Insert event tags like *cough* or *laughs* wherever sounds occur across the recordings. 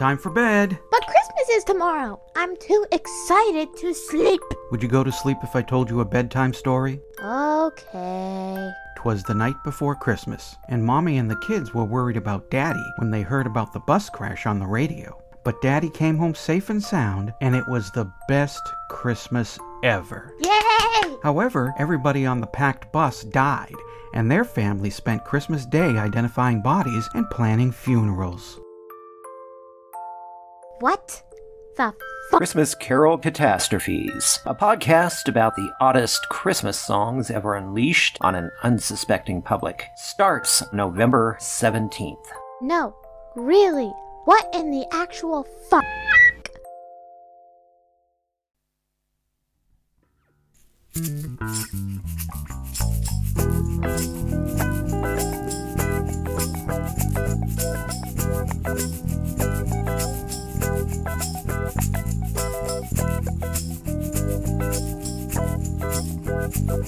Time for bed. But Christmas is tomorrow. I'm too excited to sleep. Would you go to sleep if I told you a bedtime story? Okay. Twas the night before Christmas, and Mommy and the kids were worried about Daddy when they heard about the bus crash on the radio. But Daddy came home safe and sound, and it was the best Christmas ever. Yay! However, everybody on the packed bus died, and their family spent Christmas Day identifying bodies and planning funerals. What the fuck? Christmas Carol Catastrophes, a podcast about the oddest Christmas songs ever unleashed on an unsuspecting public, starts November 17th. No, really. What in the actual fuck? Hello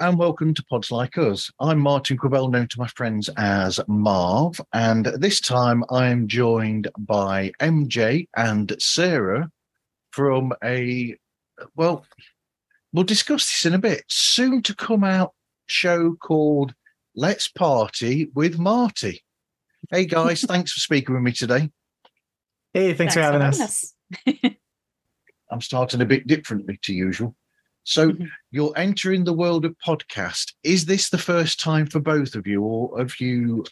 and welcome to Pods Like Us. I'm Martin Quibell, known to my friends as Marv, and this time I'm joined by MJ and Sarah from a, well, we'll discuss this in a bit, soon to come out show called Let's Party with Marty. Hey guys, *laughs* thanks for speaking with me today. Hey, thanks, for having us. *laughs* I'm starting a bit differently to usual. So Mm-hmm. you're entering the world of podcast. Is this the first time for both of you, or have you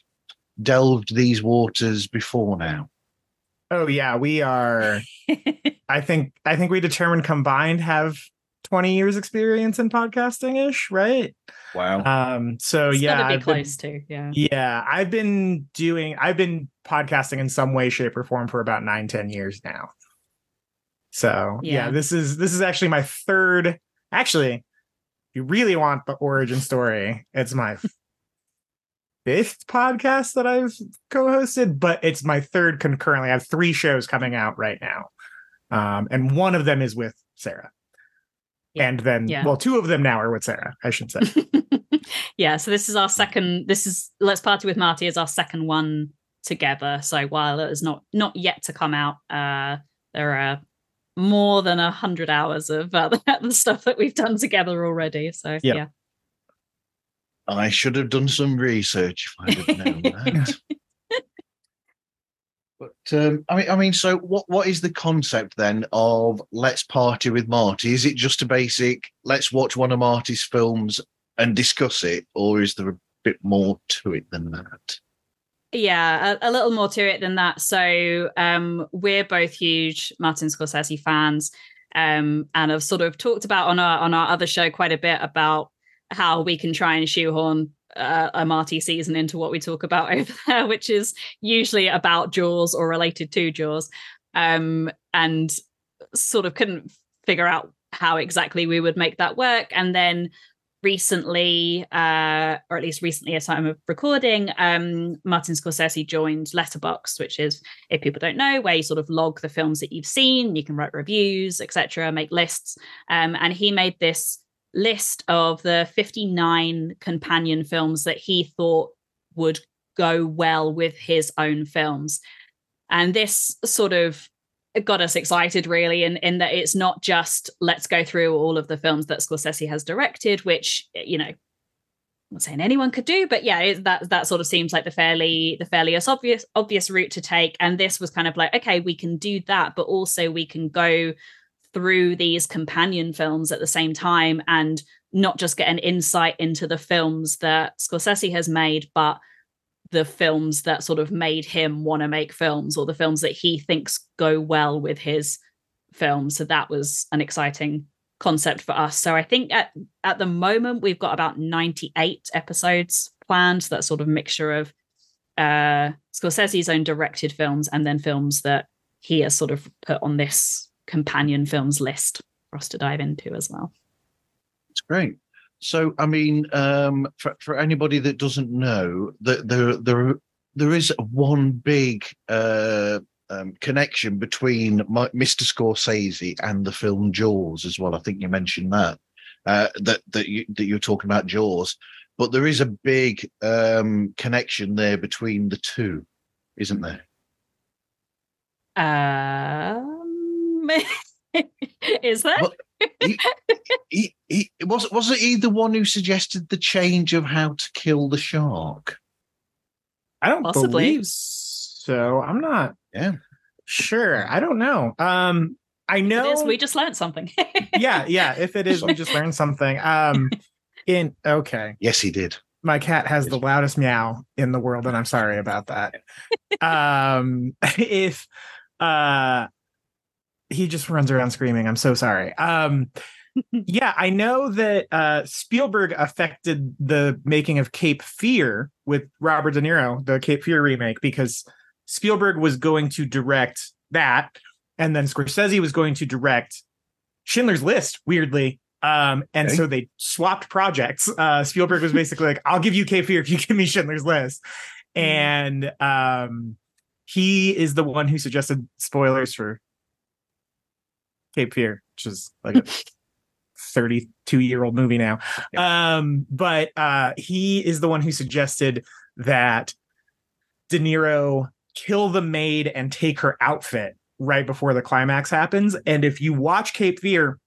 delved these waters before now? Oh yeah, we are. *laughs* I think I think we determined combined have 20 years experience in podcasting ish, right? Wow. Um. So It's yeah, gotta be I've been- close to, yeah. yeah, I've been doing. I've been podcasting in some way, shape, or form for about nine, 10 years now. So yeah, Yeah. this is this is actually my third. Actually, if you really want the origin story, it's my fifth podcast that I've co-hosted, but it's my third concurrently. I have three shows coming out right now, um, and one of them is with Sarah, Yeah. and then Yeah. well, two of them now are with Sarah. I should say. *laughs* yeah, so this is our second this is Let's Party with Marty is our second one together. So while it is not not yet to come out, uh there are more than a hundred hours of *laughs* uh, the stuff that we've done together already. So Yep. yeah. I should have done some research if I'd have known that. *laughs* Um, I mean, I mean, so what? What is the concept then of Let's Party with Marty? Is it just a basic Let's watch one of Marty's films and discuss it, or is there a bit more to it than that? Yeah, a, a little more to it than that. So um, we're both huge Martin Scorsese fans, um, and have sort of talked about on our on our other show quite a bit about how we can try and shoehorn uh, a Marty season into what we talk about *laughs* over there, which is usually about Jaws or related to Jaws, um, and sort of couldn't figure out how exactly we would make that work, and then recently, uh, or at least recently at time of recording, um, Martin Scorsese joined Letterboxd, which is, if people don't know, where you sort of log the films that you've seen, you can write reviews, etc., make lists. Um, and he made this list of the 59 companion films that he thought would go well with his own films. And this sort of got us excited really in, in that it's not just let's go through all of the films that Scorsese has directed, which you know, I'm not saying anyone could do, but yeah, it, that that sort of seems like the fairly the fairly obvious obvious route to take. And this was kind of like, okay, we can do that, but also we can go through these companion films at the same time and not just get an insight into the films that Scorsese has made, but the films that sort of made him want to make films or the films that he thinks go well with his films. So that was an exciting concept for us. So I think at at the moment we've got about 98 episodes planned. So that sort of mixture of uh Scorsese's own directed films and then films that he has sort of put on this companion films list for us to dive into as well. It's great. So, I mean, um, for for anybody that doesn't know, that there there there is one big uh, um, connection between my, Mr. Scorsese and the film Jaws as well. I think you mentioned that uh, that that you that you're talking about Jaws, but there is a big um, connection there between the two, isn't there? Um, *laughs* is there? Well, he, he, he was wasn't he the one who suggested the change of how to kill the shark? I don't Possibly. believe so. I'm not Yeah. sure. I don't know. Um, I know. it is, we just learned something. *laughs* yeah, yeah. If it is, we just learned something. Um, in okay, Yes, he did. my cat has the loudest meow in the world, and I'm sorry about that. *laughs* um, if uh, he just runs around screaming, I'm so sorry. Um, *laughs* yeah, I know that uh, Spielberg affected the making of Cape Fear with Robert De Niro, the Cape Fear remake, because Spielberg was going to direct that, and then Scorsese was going to direct Schindler's List. Weirdly, um, and Okay. so they swapped projects. Uh, Spielberg was basically like, "I'll give you Cape Fear if you give me Schindler's List," and um, he is the one who suggested spoilers for Cape Fear, which is like a *laughs* 32 year old movie now. Um, but uh, he is the one who suggested that De Niro kill the maid and take her outfit right before the climax happens. And if you watch Cape Fear,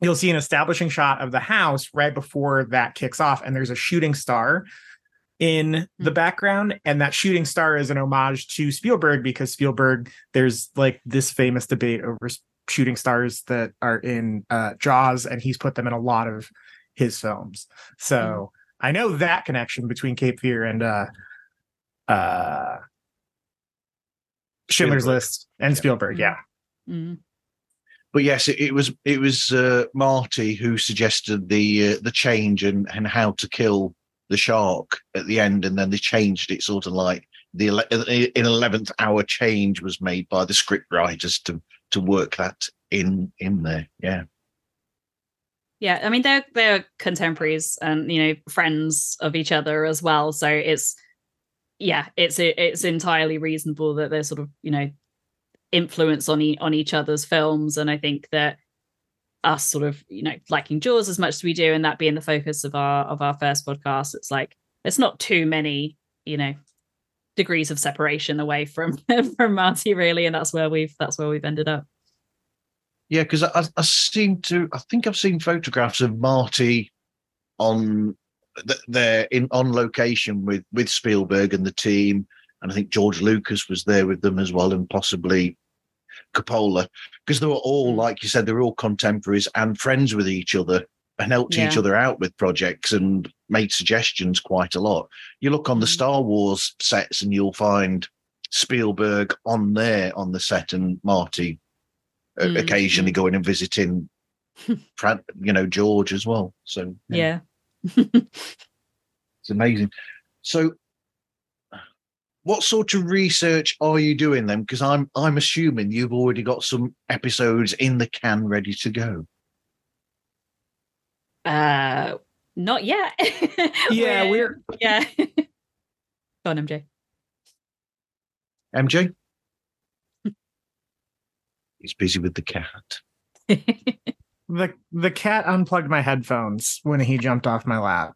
you'll see an establishing shot of the house right before that kicks off, and there's a shooting star in the Hmm. background and that shooting star is an homage to Spielberg because Spielberg there's like this famous debate over shooting stars that are in uh Jaws and he's put them in a lot of his films. So I know that connection between Cape Fear and uh uh Schindler's Spielberg. List and Yeah. Spielberg, yeah. Mm. But yes, it, it was it was uh, Marty who suggested the uh, the change and and how to kill the shark at the end, and then they changed it sort of like the ele- in eleventh hour change was made by the script writers to to work that in in there. Yeah, Yeah, I mean they're they're contemporaries and you know friends of each other as well. So it's yeah, it's it's entirely reasonable that they're sort of you know influence on e- on each other's films, and I think that us sort of you know liking Jaws as much as we do, and that being the focus of our of our first podcast, it's like it's not too many you know degrees of separation away from *laughs* from Marty really, and that's where we've that's where we've ended up. yeah, because I, I seem to I think I've seen photographs of Marty on th- there in on location with with Spielberg and the team, and I think George Lucas was there with them as well, and possibly Coppola, because they were all Mm. like you said, they were all contemporaries and friends with each other and helped each other out with projects and made suggestions quite a lot. You look on the Mm. Star Wars sets and you'll find Spielberg on there on the set and Marty uh, Mm, occasionally going and visiting *laughs* you know George as well. So Yeah. it's amazing. So, what sort of research are you doing then? Because I'm I'm assuming you've already got some episodes in the can ready to go. Uh, not yet. *laughs* Yeah, we're yeah. *laughs* Go on, MJ. MJ, *laughs* he's busy with the cat. the the cat unplugged my headphones when he jumped off my lap.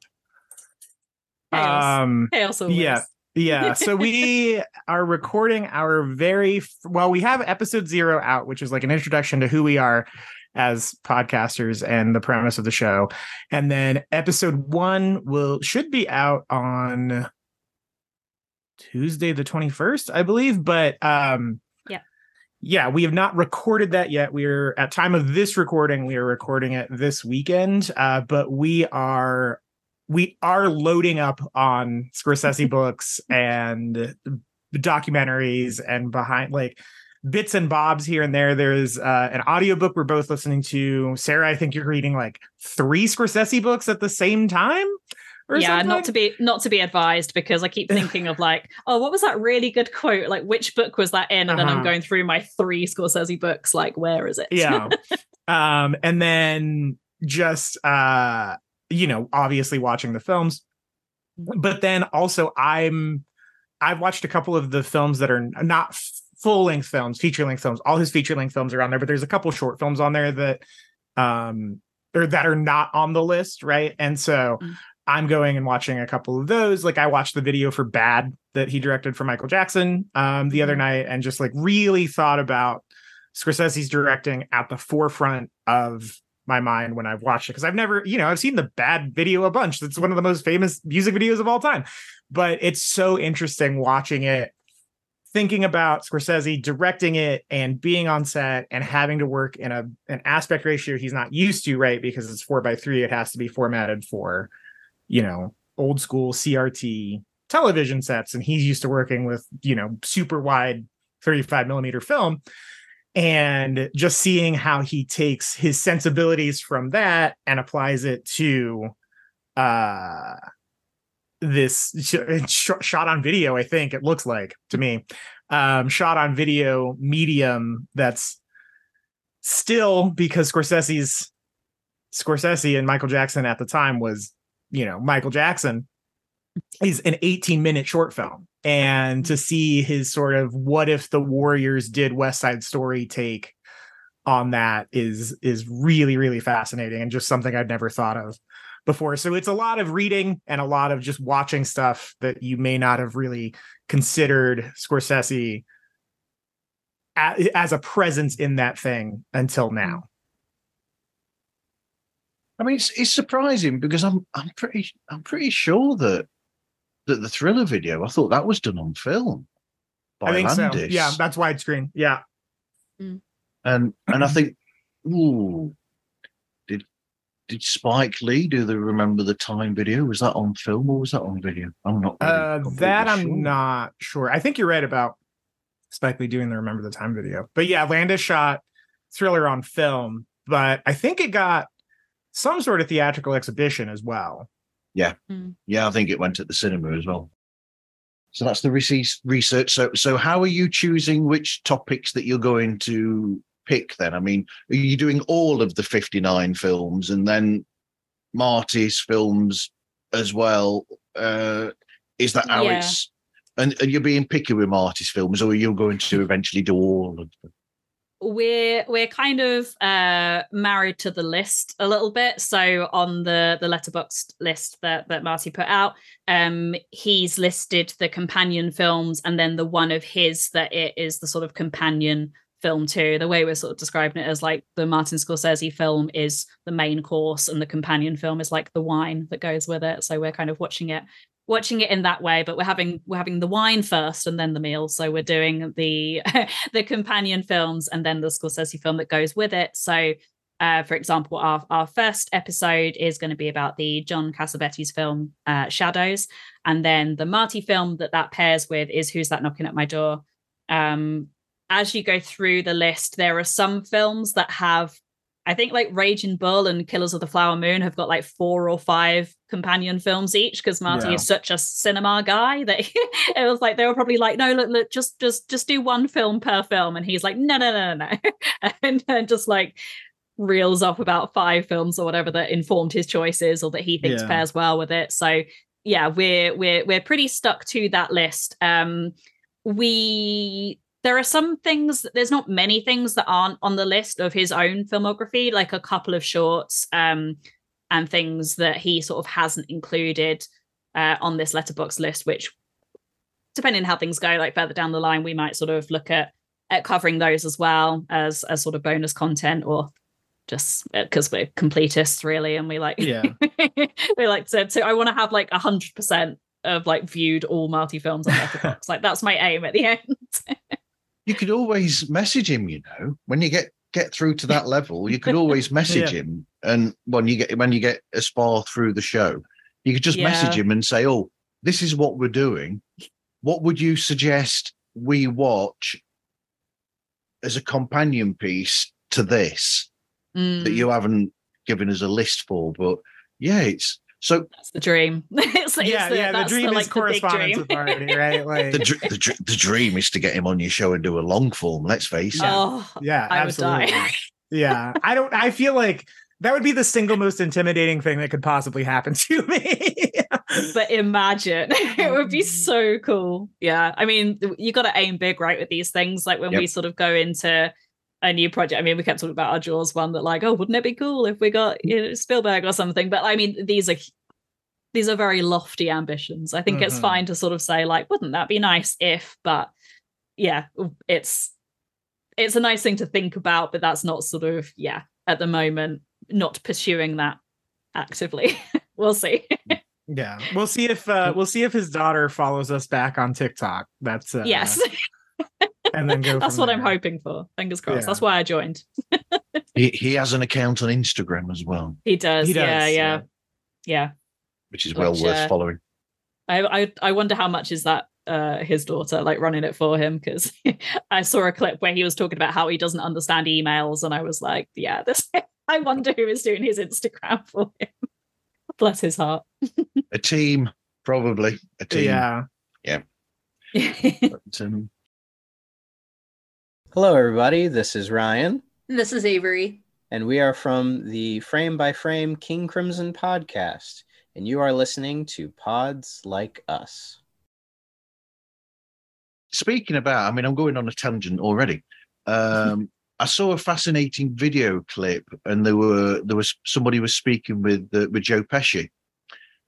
Chaos. Um Chaos always. yeah. yeah, so we are recording our very f- well. We have episode zero out, which is like an introduction to who we are as podcasters and the premise of the show, and then episode one will should be out on Tuesday the twenty first, I believe. But um, Yeah. yeah, we have not recorded that yet. We're at time of this recording, we are recording it this weekend, uh, but we are we are loading up on Scorsese *laughs* books and documentaries and behind like bits and bobs here and there. There's uh, an audiobook we're both listening to. Sarah, I think you're reading like three Scorsese books at the same time. Yeah, something? not to be not to be advised because I keep *laughs* thinking of like, oh, what was that really good quote? Like, which book was that in? And then I'm Uh-huh. going through my three Scorsese books. Like, where is it? yeah *laughs* um and then just uh you know obviously watching the films but then also i'm i've watched a couple of the films that are not full length films, feature length films. All his feature length films are on there, but there's a couple short films on there that um or that are not on the list, right? And so Mm. I'm going and watching a couple of those. Like I watched the video for Bad that he directed for Michael Jackson um the other Mhm. night and just like really thought about Scorsese's directing at the forefront of my mind when I've watched it because I've never, you know, I've seen the bad video a bunch. That's one of the most famous music videos of all time. But it's so interesting watching it, thinking about Scorsese directing it and being on set and having to work in a an aspect ratio he's not used to, right? Because it's four by three, it has to be formatted for, you know, old school CRT television sets. And he's used to working with, you know, super wide 35 millimeter film and just seeing how he takes his sensibilities from that and applies it to uh this sh- sh- shot on video i think it looks like to me. Um shot on video medium that's still because scorsese's scorsese and michael jackson at the time was you know michael jackson is an 18 minute short film. And to see his sort of what if the warriors did west side story take on that is is really really fascinating and just something i'd never thought of before. So it's a lot of reading and a lot of just watching stuff that you may not have really considered scorsese a- as a presence in that thing until hmm. now. I mean, it's, it's surprising because I'm I'm pretty I'm pretty sure that that the thriller video I thought that was done on film by i think Landis. so yeah that's widescreen. Yeah. Hmm. And and I *clears throat* think, ooh, did did Spike Lee do the Remember the Time video? Was that on film or was that on video? I'm not. really Uh, completely that I'm sure. not sure. I think you're right about Spike Lee doing the Remember the Time video. But yeah, Landis shot Thriller on film, but I think it got some sort of theatrical exhibition as well. Yeah, Yeah, I think it went at the cinema as well. So that's the research. So so how are you choosing which topics that you're going to pick? Then I mean, are you doing all of the 59 films and then Marty's films as well? Uh, is that how Yeah. it's? And, and you're being picky with Marty's films, or are you going to eventually do all of them? we're we're kind of uh married to the list a little bit so on the the letterboxd list that that marty put out um he's listed the companion films and then the one of his that it is the sort of companion film too. The way we're sort of describing it as like the martin scorsese film is the main course and the companion film is like the wine that goes with it. So we're kind of watching it watching it in that way but we're having we're having the wine first and then the meal. So we're doing the *laughs* the companion films and then the scorsese film that goes with it. So uh, for example our, our first episode is going to be about the john cassavetes film uh, shadows. And then the marty film that that pairs with is who's that knocking at my door? Um, as you go through the list there are some films that have I think like Raging Bull and Killers of the Flower Moon have got like four or five companion films each because Marty Yeah. is such a cinema guy that *laughs* it was like they were probably like, no, look, look, just just just do one film per film, and he's like, no, no, no, no, no, *laughs* and then just like reels off about five films or whatever that informed his choices or that he thinks Yeah. pairs well with it. So yeah, we're we're we're pretty stuck to that list. Um, we there are some things there's not many things that aren't on the list of his own filmography like a couple of shorts um and things that he sort of hasn't included uh, on this letterbox list which depending on how things go like further down the line we might sort of look at at covering those as well as as sort of bonus content or just because we're completists really and we like *laughs* Yeah. we like to so i want to have like a hundred percent of like viewed all Marty films on *laughs* letterbox like that's my aim at the end *laughs* You could always message him. You know, when you get get through to that level, you could always *laughs* message him. And when you get when you get as far through the show, you could just message him and say, "Oh, this is what we're doing. What would you suggest we watch as a companion piece to this that Mm, you haven't given us a list for?" But yeah, it's so that's the dream *laughs* it's, it's yeah, the, yeah. The that's dream like, is the big correspondence dream. authority, *laughs* right? Like, the dr- the, dr- the dream is to get him on your show and do a long form. Let's face it. oh yeah, I would absolutely. die. yeah, I don't. I feel like that would be the single most intimidating thing that could possibly happen to me. *laughs* but imagine it would be so cool. Yeah. I mean, you got to aim big, right, with these things. Like when Yep. we sort of go into a new project. I mean, we kept talking about our Jaws one that, like, oh, wouldn't it be cool if we got you know, Spielberg or something? But I mean, these are these are very lofty ambitions. I think it's Mhm. fine to sort of say, like, wouldn't that be nice if? But yeah, it's it's a nice thing to think about, but that's not sort of yeah at the moment not pursuing that actively. *laughs* we'll see. Yeah, we'll see if uh, we'll see if his daughter follows us back on TikTok. That's uh, yes, *laughs* and then go. *laughs* that's from what I'm hoping for. Fingers crossed. Yeah. That's why I joined. *laughs* He, he has an account on Instagram as well, He does. He does, yeah, yeah, yeah. yeah. which is well Which, worth uh, following. I, I I wonder how much is that uh his daughter like running it for him because *laughs* I saw a clip where he was talking about how he doesn't understand emails and I was like, yeah, this I wonder who is doing his Instagram for him. Bless his heart. A team, probably a team. Yeah, But, um, Hello, everybody. This is Ryan, This is Avery. and we are from the Frame by Frame King Crimson podcast, and you are listening to Pods Like Us. speaking about, I mean, I'm going on a tangent already. Um, *laughs* I saw a fascinating video clip, and there were there was somebody was speaking with uh, with Joe Pesci,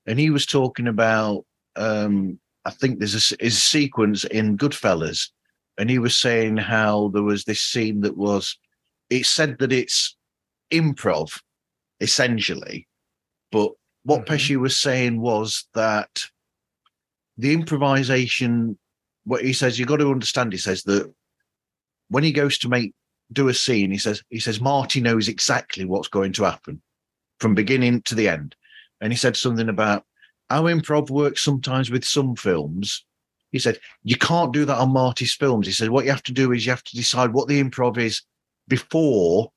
and he was talking about. Um, I think there's a, s- is a sequence in Goodfellas, and he was saying how there was this scene that was. It said that it's improv, essentially, but what Mhm. Pesci was saying was that the improvisation what he says you've got to understand he says that when he goes to make do a scene he says he says marty knows exactly what's going to happen from beginning to the end and he said something about how improv works sometimes with some films he said you can't do that on marty's films he said what you have to do is you have to decide what the improv is before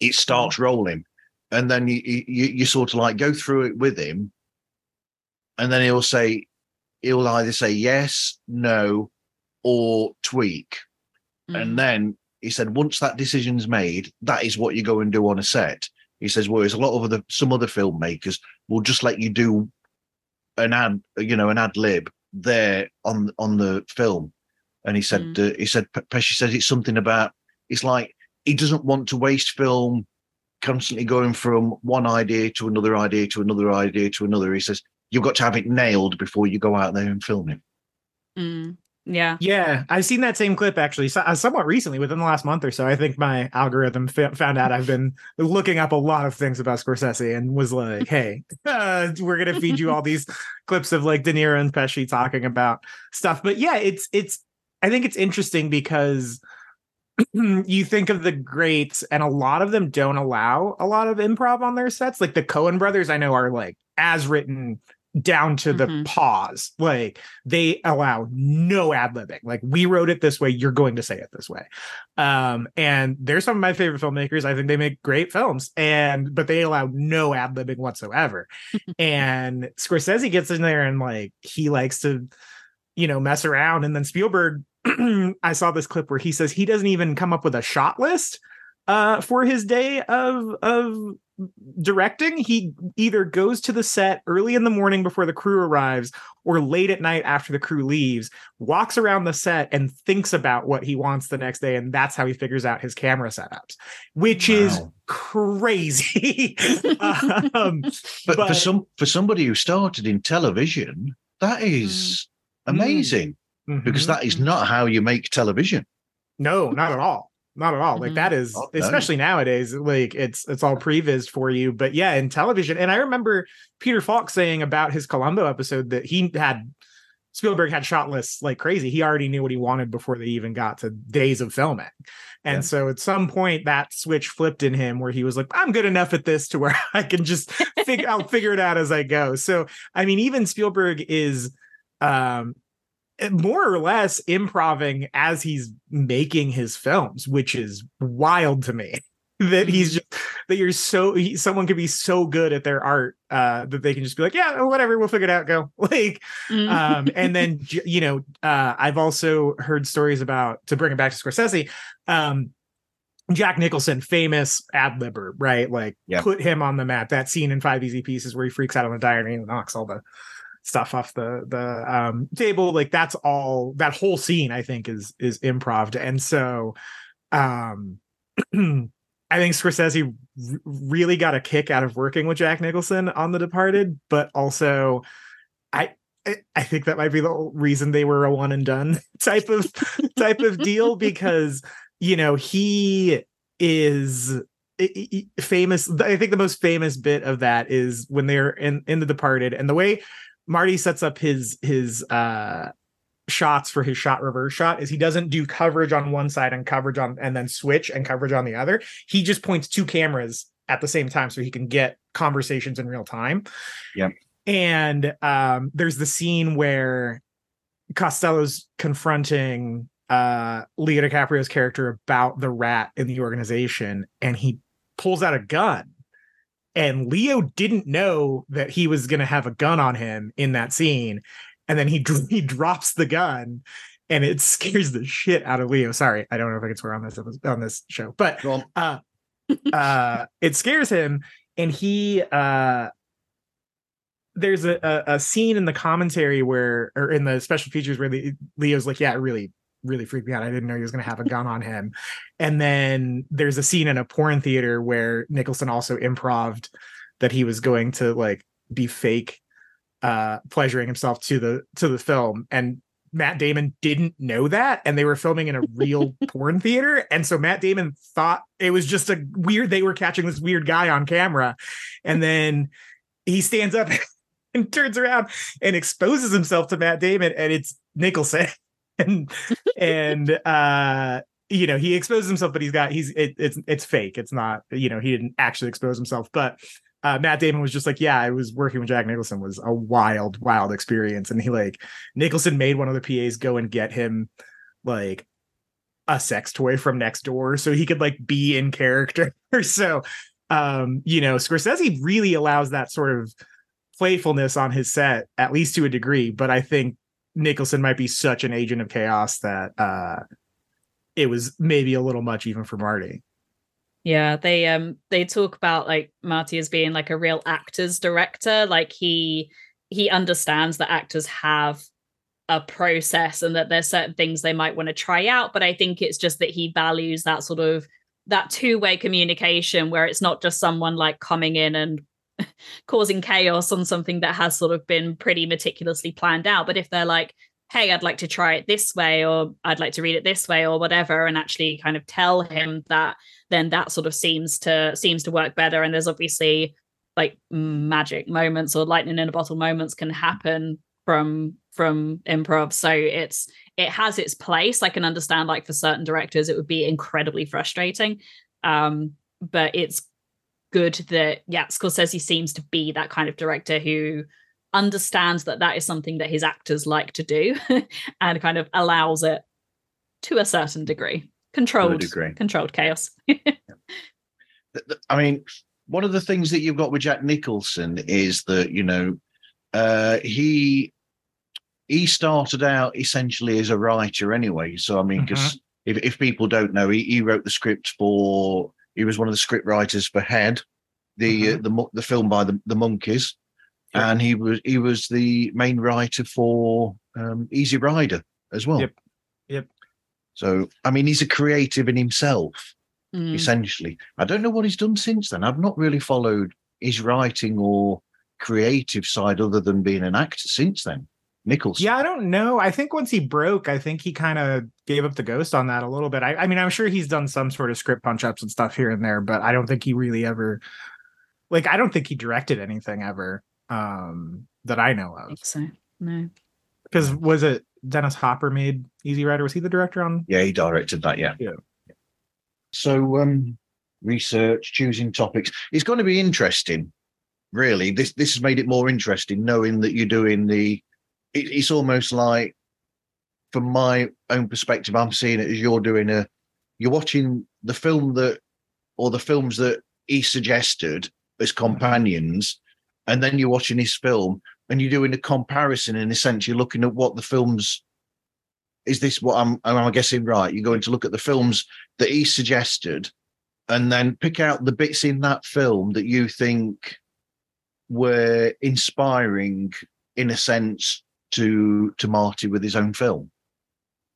it starts rolling and then you, you you sort of like go through it with him and then he'll say he'll either say yes, no, or tweak. Mm. And then he said, once that decision's made, that is what you go and do on a set. He says, whereas a lot of other some other filmmakers will just let you do an ad, you know, an ad lib there on on the film. And he said, uh, he said, Pe- Pesci says it's something about it's like he doesn't want to waste film constantly going from one idea to another idea to another idea to another. He says you've got to have it nailed before you go out there and film it. Mm. Yeah. yeah. I've seen that same clip actually, so, uh, somewhat recently, within the last month or so. I think my algorithm fa- found out I've been looking up a lot of things about Scorsese and was like, *laughs* "Hey, *laughs* uh, we're gonna feed you all these clips of like De Niro and Pesci talking about stuff." But yeah, it's it's. I think it's interesting because *clears throat* you think of the greats and a lot of them don't allow a lot of improv on their sets like the coen brothers i know are like as written down to the Mhm. pause. Like they allow no ad-libbing like we wrote it this way you're going to say it this way. Um and they're some of my favorite filmmakers. I think they make great films and but they allow no ad-libbing whatsoever. *laughs* And scorsese gets in there and like he likes to you know mess around. And then spielberg *clears throat* i saw this clip where he says he doesn't even come up with a shot list uh for his day of of directing he either goes to the set early in the morning before the crew arrives or late at night after the crew leaves walks around the set and thinks about what he wants the next day and that's how he figures out his camera setups which is crazy *laughs* *laughs* um, But, But- for some for somebody who started in television, that is amazing because mhm. that is not how you make television. No, not at all. Not at all. Like Mhm. that is especially nowadays, like it's it's all previs for you. But yeah, in television. And I remember Peter Falk saying about his Columbo episode that he had Spielberg had shot lists like crazy. He already knew what he wanted before they even got to days of filming. And Yeah. so at some point that switch flipped in him where he was like, I'm good enough at this to where *laughs* I can just figure I'll figure it out as I go. So I mean, even Spielberg is um more or less improving as he's making his films, which is wild to me. *laughs* that he's just that you're so he, someone could be so good at their art uh that they can just be like yeah whatever we'll figure it out go *laughs* like Mm. um and then *laughs* you know uh i've also heard stories about to bring it back to scorsese um Jack Nicholson, famous ad libber, right? Like Yeah. put him on the map. That scene in Five Easy Pieces where he freaks out on the diary and knocks all the stuff off the the um table. Like that's all that whole scene, I think, is is improv. And so um *clears throat* I think Scorsese r- really got a kick out of working with Jack Nicholson on The Departed, but also I I- think that might be the reason they were a one and done *laughs* type of type of deal *laughs* because you know he is famous i think the most famous bit of that is when they're in in the departed and the way marty sets up his his uh shots for his shot reverse shot is he doesn't do coverage on one side and coverage on and then switch and coverage on the other. He just points two cameras at the same time so he can get conversations in real time. Yep. and um there's the scene where costello's confronting uh leo dicaprio's character about the rat in the organization and he pulls out a gun and leo didn't know that he was going to have a gun on him in that scene and then he dr- *laughs* he drops the gun and it scares the shit out of leo. Sorry i don't know if i can swear on this on this show but Go uh *laughs* uh it scares him and he uh there's a, a, a scene in the commentary where or in the special features where the, leo's like yeah it really really freaked me out. I didn't know he was going to have a gun on him. And then there's a scene in a porn theater where nicholson also improved that he was going to like be fake uh pleasuring himself to the to the film. And Matt Damon didn't know that and they were filming in a real *laughs* porn theater. And so Matt Damon thought it was just a weird they were catching this weird guy on camera. And then he stands up *laughs* and turns around and exposes himself to Matt Damon and it's Nicholson *laughs* and and uh you know he exposes himself but he's got he's it, it's it's fake it's not you know he didn't actually expose himself but uh, Matt Damon was just like, yeah, I was working with Jack Nicholson was a wild, wild experience. And he like Nicholson made one of the PAs go and get him like a sex toy from next door so he could like be in character. *laughs* so um, you know, Scorsese really allows that sort of playfulness on his set, at least to a degree. But I think Nicholson might be such an agent of chaos that uh it was maybe a little much even for Marty. Yeah, they um they talk about like Marty as being like a real actors director. Like he he understands that actors have a process and that there's certain things they might want to try out. But I think it's just that he values that sort of that two-way communication where it's not just someone like coming in and *laughs* causing chaos on something that has sort of been pretty meticulously planned out. But if they're like, hey, I'd like to try it this way, or I'd like to read it this way, or whatever, and actually kind of tell him that then that sort of seems to seems to work better. And there's obviously like magic moments or lightning in a bottle moments can happen from from improv. So it's it has its place. I can understand like for certain directors it would be incredibly frustrating. Um but it's good that yeah scorsese seems to be that kind of director who understands that that is something that his actors like to do *laughs* and kind of allows it to a certain degree controlled degree. controlled chaos *laughs* Th- th- I mean, one of the things that you've got with Jack Nicholson is that you know uh, he he started out essentially as a writer anyway. So I mean, because if if people don't know, he, he wrote the script for. He was one of the script writers for Head, the uh, the the film by the the Monkees, Yep. and he was he was the main writer for um, Easy Rider as well. Yep. Yep. So I mean, he's a creative in himself Mm. essentially. I don't know what he's done since then. I've not really followed his writing or creative side other than being an actor since then. Nicholson. Yeah, I don't know. I think once he broke, I think he kind of gave up the ghost on that a little bit. I, I mean, I'm sure he's done some sort of script punch ups and stuff here and there, but I don't think he really ever, like, I don't think he directed anything ever um that I know I of. think so no Because was it Dennis Hopper made Easy Rider? Was he the director on? Yeah, he directed that. Yeah. Yeah. So, um, research, choosing topics. It's going to be interesting. Really, this this has made it more interesting knowing that you're doing the. It, it's almost like, from my own perspective, I'm seeing it as you're doing a. You're watching the film that, or the films that he suggested as mm-hmm. companions, and then you're watching his film, and you're doing a comparison and essentially looking at what the films is this what I'm I'm guessing right? You're going to look at the films that he suggested and then pick out the bits in that film that you think were inspiring in a sense to to Marty with his own film.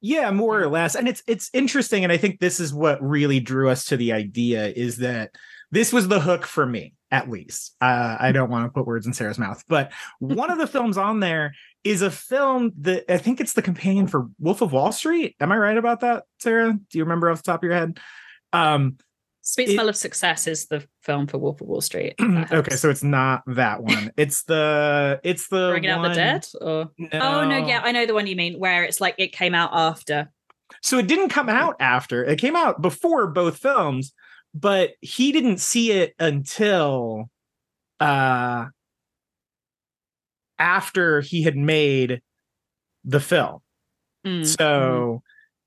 Yeah, more or less. And it's it's interesting and I think this is what really drew us to the idea is that this was the hook for me at least. Uh, I don't want to put words in Sarah's mouth, but one of the *laughs* films on there is a film that I think it's the companion for Wolf of Wall Street. Am I right about that, Sarah? Do you remember off the top of your head? Um, Sweet It- Smell of Success is the film for Wolf of Wall Street. *clears throat* okay, so it's not that one. It's the it's the Bringing Out the Dead? Or oh no, yeah, I know the one you mean, where it's like it came out after. So it didn't come out after. It came out before both films, but he didn't see it until uh after he had made the film. Mm, So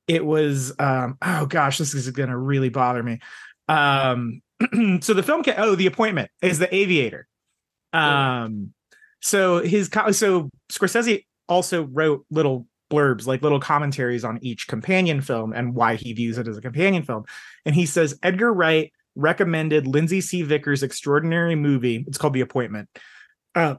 it was um oh gosh, this is going to really bother me. Um *clears throat* so the film ca- oh, The Appointment is The Aviator. Um so his co- so Scorsese also wrote little blurbs like little commentaries on each companion film and why he views it as a companion film. And he says Edgar Wright recommended Lindsay C. Vickers' extraordinary movie. It's called The Appointment. Uh,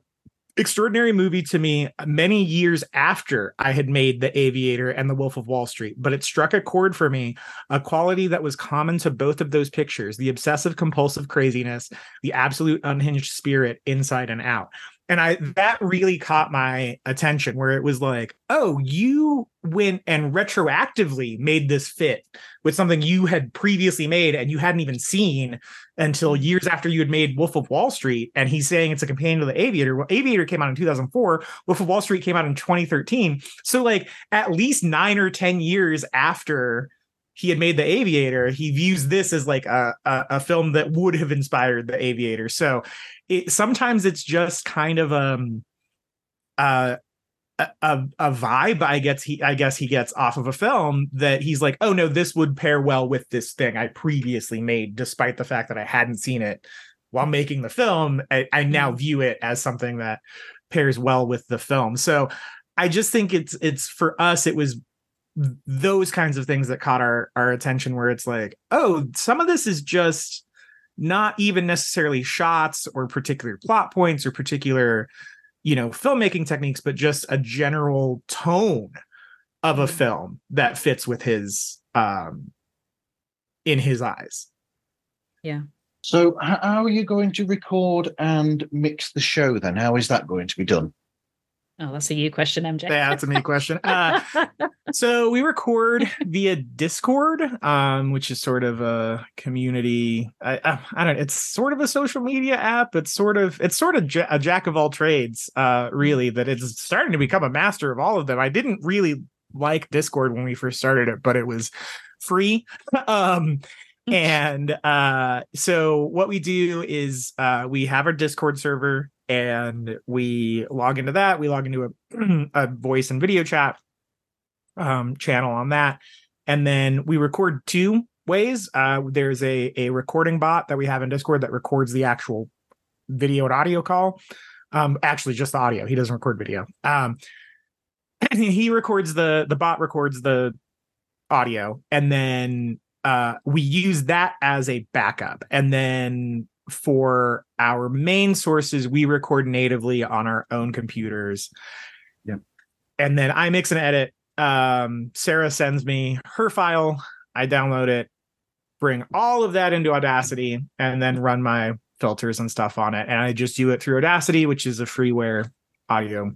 extraordinary movie to me many years after I had made The Aviator and The Wolf of Wall Street, but it struck a chord for me, a quality that was common to both of those pictures the obsessive compulsive craziness, the absolute unhinged spirit inside and out. And I that really caught my attention where it was like, oh, you went and retroactively made this fit with something you had previously made and you hadn't even seen until years after you had made Wolf of Wall Street. And he's saying it's a companion to the Aviator. Well, Aviator came out in 2004. Wolf of Wall Street came out in 2013. So, like, at least nine or 10 years after he had made the Aviator, he views this as like a, a, a film that would have inspired the Aviator. So, it sometimes it's just kind of um uh a, a vibe I guess he I guess he gets off of a film that he's like, oh no, this would pair well with this thing I previously made, despite the fact that I hadn't seen it while making the film. I, I mm-hmm. now view it as something that pairs well with the film. So I just think it's it's for us, it was those kinds of things that caught our our attention where it's like, oh, some of this is just not even necessarily shots or particular plot points or particular you know filmmaking techniques but just a general tone of a film that fits with his um in his eyes Yeah. So, how are you going to record and mix the show then? How is that going to be done? Oh, that's a you question, MJ. Yeah, that's a me question. Uh, *laughs* so we record via Discord, um, which is sort of a community. I, I, I don't. It's sort of a social media app. It's sort of it's sort of ja- a jack of all trades, uh, really. That it's starting to become a master of all of them. I didn't really like Discord when we first started it, but it was free. *laughs* um, and uh, so what we do is uh, we have our Discord server and we log into that. We log into a, *clears throat* a voice and video chat um, channel on that, and then we record two ways. Uh, there's a a recording bot that we have in Discord that records the actual video and audio call. Um, actually, just the audio. He doesn't record video. Um, *clears throat* he records the the bot records the audio, and then uh, we use that as a backup, and then for our main sources, we record natively on our own computers. Yep. And then I mix and edit. Um, Sarah sends me her file. I download it, bring all of that into Audacity, and then run my filters and stuff on it. And I just do it through Audacity, which is a freeware audio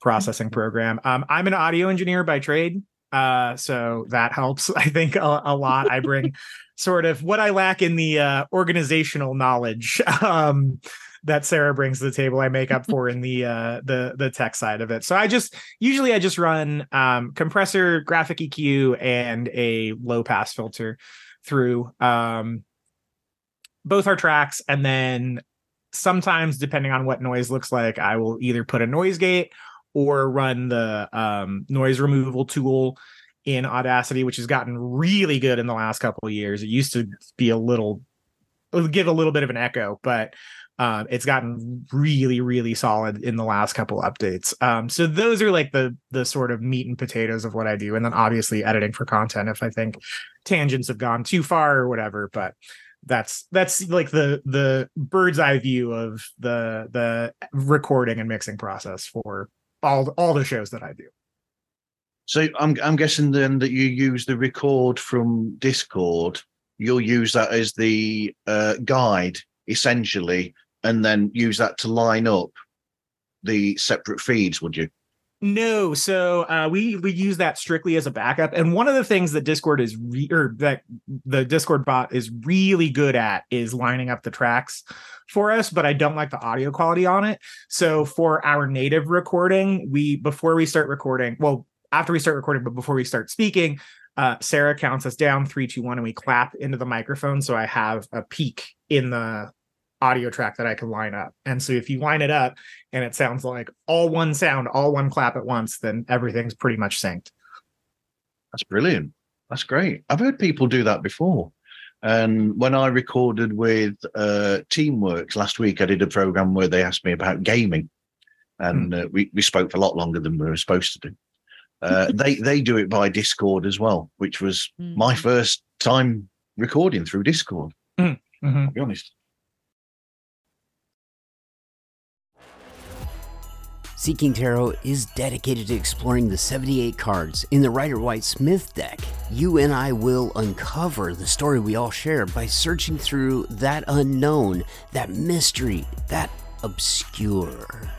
processing program. Um, I'm an audio engineer by trade. Uh, so that helps, *laughs* I think, a, a lot. I bring *laughs* sort of what I lack in the uh, organizational knowledge *laughs* um, that Sarah brings to the table. I make up for in the uh, the the tech side of it. So I just usually I just run um, compressor, graphic EQ, and a low pass filter through um, both our tracks, and then sometimes depending on what noise looks like, I will either put a noise gate or run the um, noise removal tool in Audacity, which has gotten really good in the last couple of years. It used to be a little, give a little bit of an echo, but um, it's gotten really, really solid in the last couple updates. Um, so those are like the the sort of meat and potatoes of what I do, and then obviously editing for content if I think tangents have gone too far or whatever. But that's that's like the the bird's eye view of the the recording and mixing process for all all the shows that I do. So I'm I'm guessing then that you use the record from Discord. You'll use that as the uh, guide essentially, and then use that to line up the separate feeds. Would you? No, so uh, we we use that strictly as a backup. And one of the things that Discord is re- or that the Discord bot is really good at is lining up the tracks for us. But I don't like the audio quality on it. So for our native recording, we before we start recording, well, after we start recording, but before we start speaking, uh, Sarah counts us down three, two, one, and we clap into the microphone. So I have a peak in the audio track that I can line up. And so if you line it up and it sounds like all one sound, all one clap at once, then everything's pretty much synced. That's brilliant. That's great. I've heard people do that before. And when I recorded with uh, Teamworks last week, I did a program where they asked me about gaming, and uh, we we spoke for a lot longer than we were supposed to do. Uh, they they do it by Discord as well, which was my Mm. first time recording through Discord. Mhm. I'll be honest. Seeking Tarot is dedicated to exploring the 78 cards in the Rider Waite Smith deck. You and I will uncover the story we all share by searching through that unknown, that mystery, that obscure.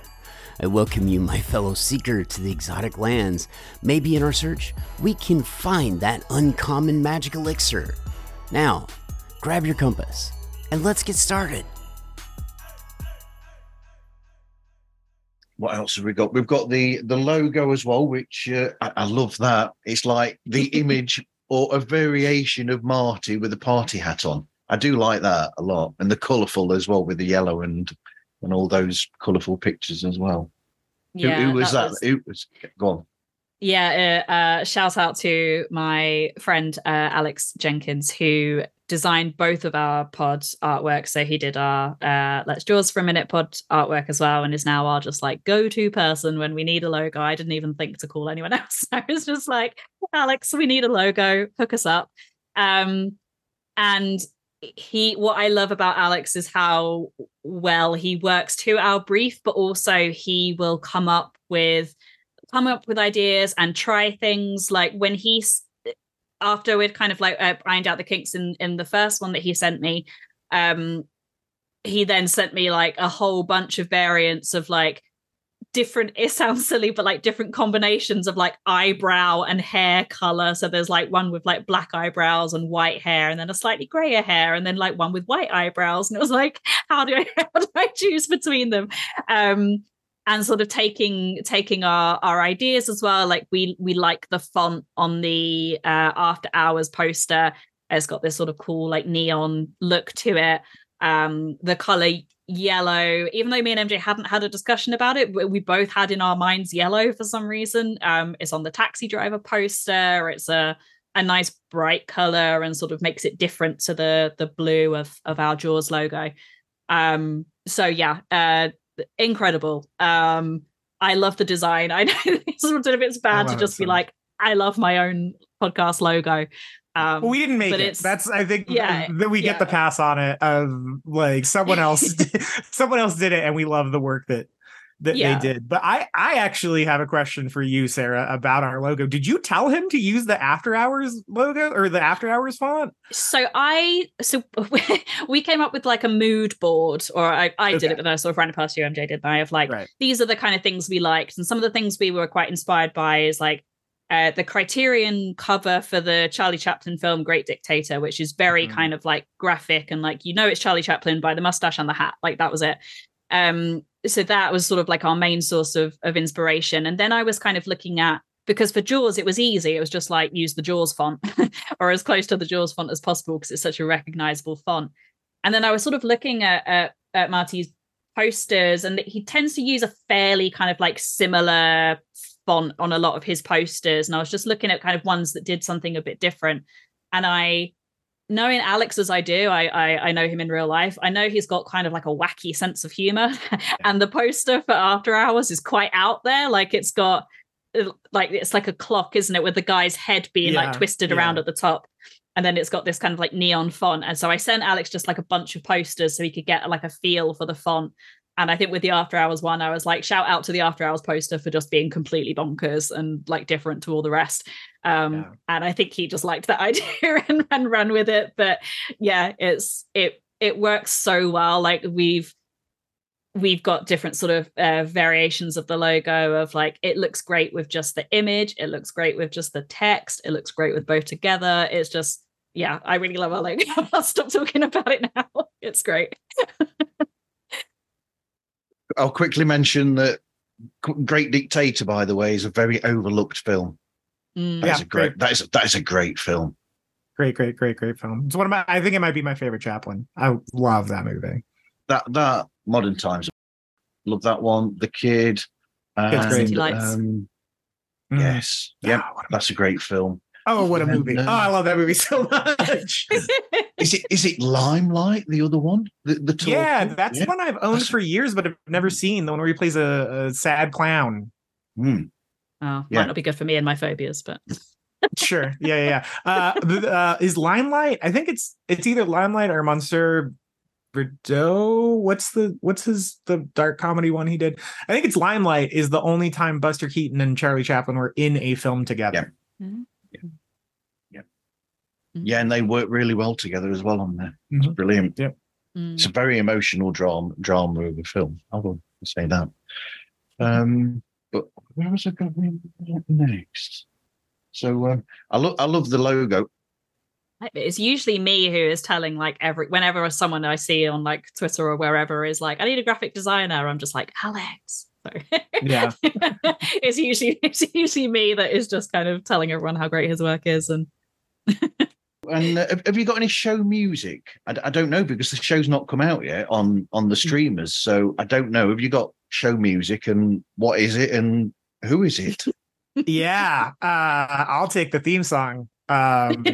I welcome you, my fellow seeker, to the exotic lands. Maybe in our search, we can find that uncommon magic elixir. Now, grab your compass and let's get started. What else have we got? We've got the the logo as well, which uh, I, I love that. It's like the *laughs* image or a variation of Marty with a party hat on. I do like that a lot, and the colourful as well with the yellow and and all those colourful pictures as well. Who- Yeah, who, was that? was- Who was go on? Yeah, uh, uh, shout out to my friend uh, Alex Jenkins, who designed both of our pod artwork. So he did our uh, Let's Jaws for a Minute pod artwork as well, and is now our just like go to person when we need a logo. I didn't even think to call anyone *laughs* else. I was just like, Alex, we need a logo. Hook us up. Um, and he, what I love about Alex is how well he works to our brief, but also he will come up with come up with ideas and try things like when he's after we'd kind of like uh, ironed out the kinks in in the first one that he sent me um he then sent me like a whole bunch of variants of like different *laughs* it sounds silly but like different combinations of like eyebrow and hair color. So there's like one with like black eyebrows and white hair and then a slightly grayer hair and then like one with white eyebrows. And it was like how do i *laughs* how do i choose between them? Um and sort of taking taking our our ideas as well. Like we we like the font on the uh after hours poster. It's got this sort of cool like neon look to it. Um the color yellow even though me and mj hadn't had a discussion about it we both had in our minds yellow for some reason. Um it's on the taxi driver poster. It's a a nice bright color and sort of makes it different to the the blue of of our jaws logo. Um so yeah uh incredible. Um i love the design. *laughs* I know it's sort of it's bad to it just be so like i love my own podcast logo. Um Well, we didn't make it. That's I think yeah, that we get the pass on it of like someone else *laughs* *laughs* someone else did it and we love the work that that Yeah. they did. But I I actually have a question for you Sarah about our logo. Did you tell him to use the after hours logo or the after hours font? so i so *laughs* we came up with like a mood board or i, I did Okay. it but i sort of ran it past you mj did I of like Right. these are the kind of things we liked and some of the things we were quite inspired by is like uh, the criterion cover for the charlie chaplin film great dictator which is very Mhm. kind of like graphic and like you know it's charlie chaplin by the mustache and the hat like that was it um so that was sort of like our main source of of inspiration. And then i was kind of looking at because for jaws it was easy. It was just like use the jaws font *laughs* or as close to the jaws font as possible because it's such a recognizable font. And then i was sort of looking at at, at marty's posters and he tends to use a fairly kind of like similar font on a lot of his posters. And i was just looking at kind of ones that did something a bit different. And i knowing alex as i do I, I i know him in real life i know he's got kind of like a wacky sense of humor *laughs* and the poster for after hours is quite out there like it's got uh, like it's like a clock isn't it with the guy's head being Yeah, like twisted yeah. around at the top and then it's got this kind of like neon font. And so I sent Alex just like a bunch of posters so he could get like a feel for the font. And I think with the After Hours one, I was like, shout out to the After Hours poster for just being completely bonkers and like different to all the rest. Um, Yeah. And I think he just liked that *laughs* idea and, and ran with it. But yeah, it's it it works so well. Like we've we've got different sort of uh, variations of the logo of like it looks great with just the image it looks great with just the text it looks great with both together it's just yeah i really love our logo *laughs* i'll stop talking about it now it's great *laughs* I'll quickly mention that Great Dictator, by the way, is a very overlooked film. Mm. That is Yeah, a great. That is that is a great film. Great, great, great, great film. It's one of my. I think it might be my favorite Chaplin. I love that movie. That that modern times. Love that one. The kid. It's great. City Lights. um, Mm. yes. Yeah, Ah, that's a great film. Oh, what a movie! oh, I love that movie *laughs* so much. *laughs* Is it is it Limelight? The other one. The, the tall yeah, kid? that's Yeah. one I've owned for years, but I've never seen the one where he plays a, a sad clown. Hmm. oh Yeah. might not be good for me and my phobias but *laughs* Sure, yeah, yeah. yeah. Uh, the- uh, is Limelight? I think it's it's either Limelight or Monsieur Verdoux. What's the what's his the dark comedy one he did? I think it's Limelight. Is the only time Buster Keaton and Charlie Chaplin were in a film together. Yeah, and they work really well together as well on there. It's Mhm. brilliant. Mm. It's a very emotional drama drama of a film. I will say that. Um, but where was I going next? So um, I love I love the logo. it's usually me who is telling like every whenever someone I see on like Twitter or wherever is like, I need a graphic designer. I'm just like, Alex. So Yeah. *laughs* it's usually it's usually me that is just kind of telling everyone how great his work is. And And uh, have, have you got any show music? I, I don't know because the show's not come out yet on on the streamers. So I don't know. Have you got show music and what is it and who is it? *laughs* yeah, uh, I'll take the theme song. Um,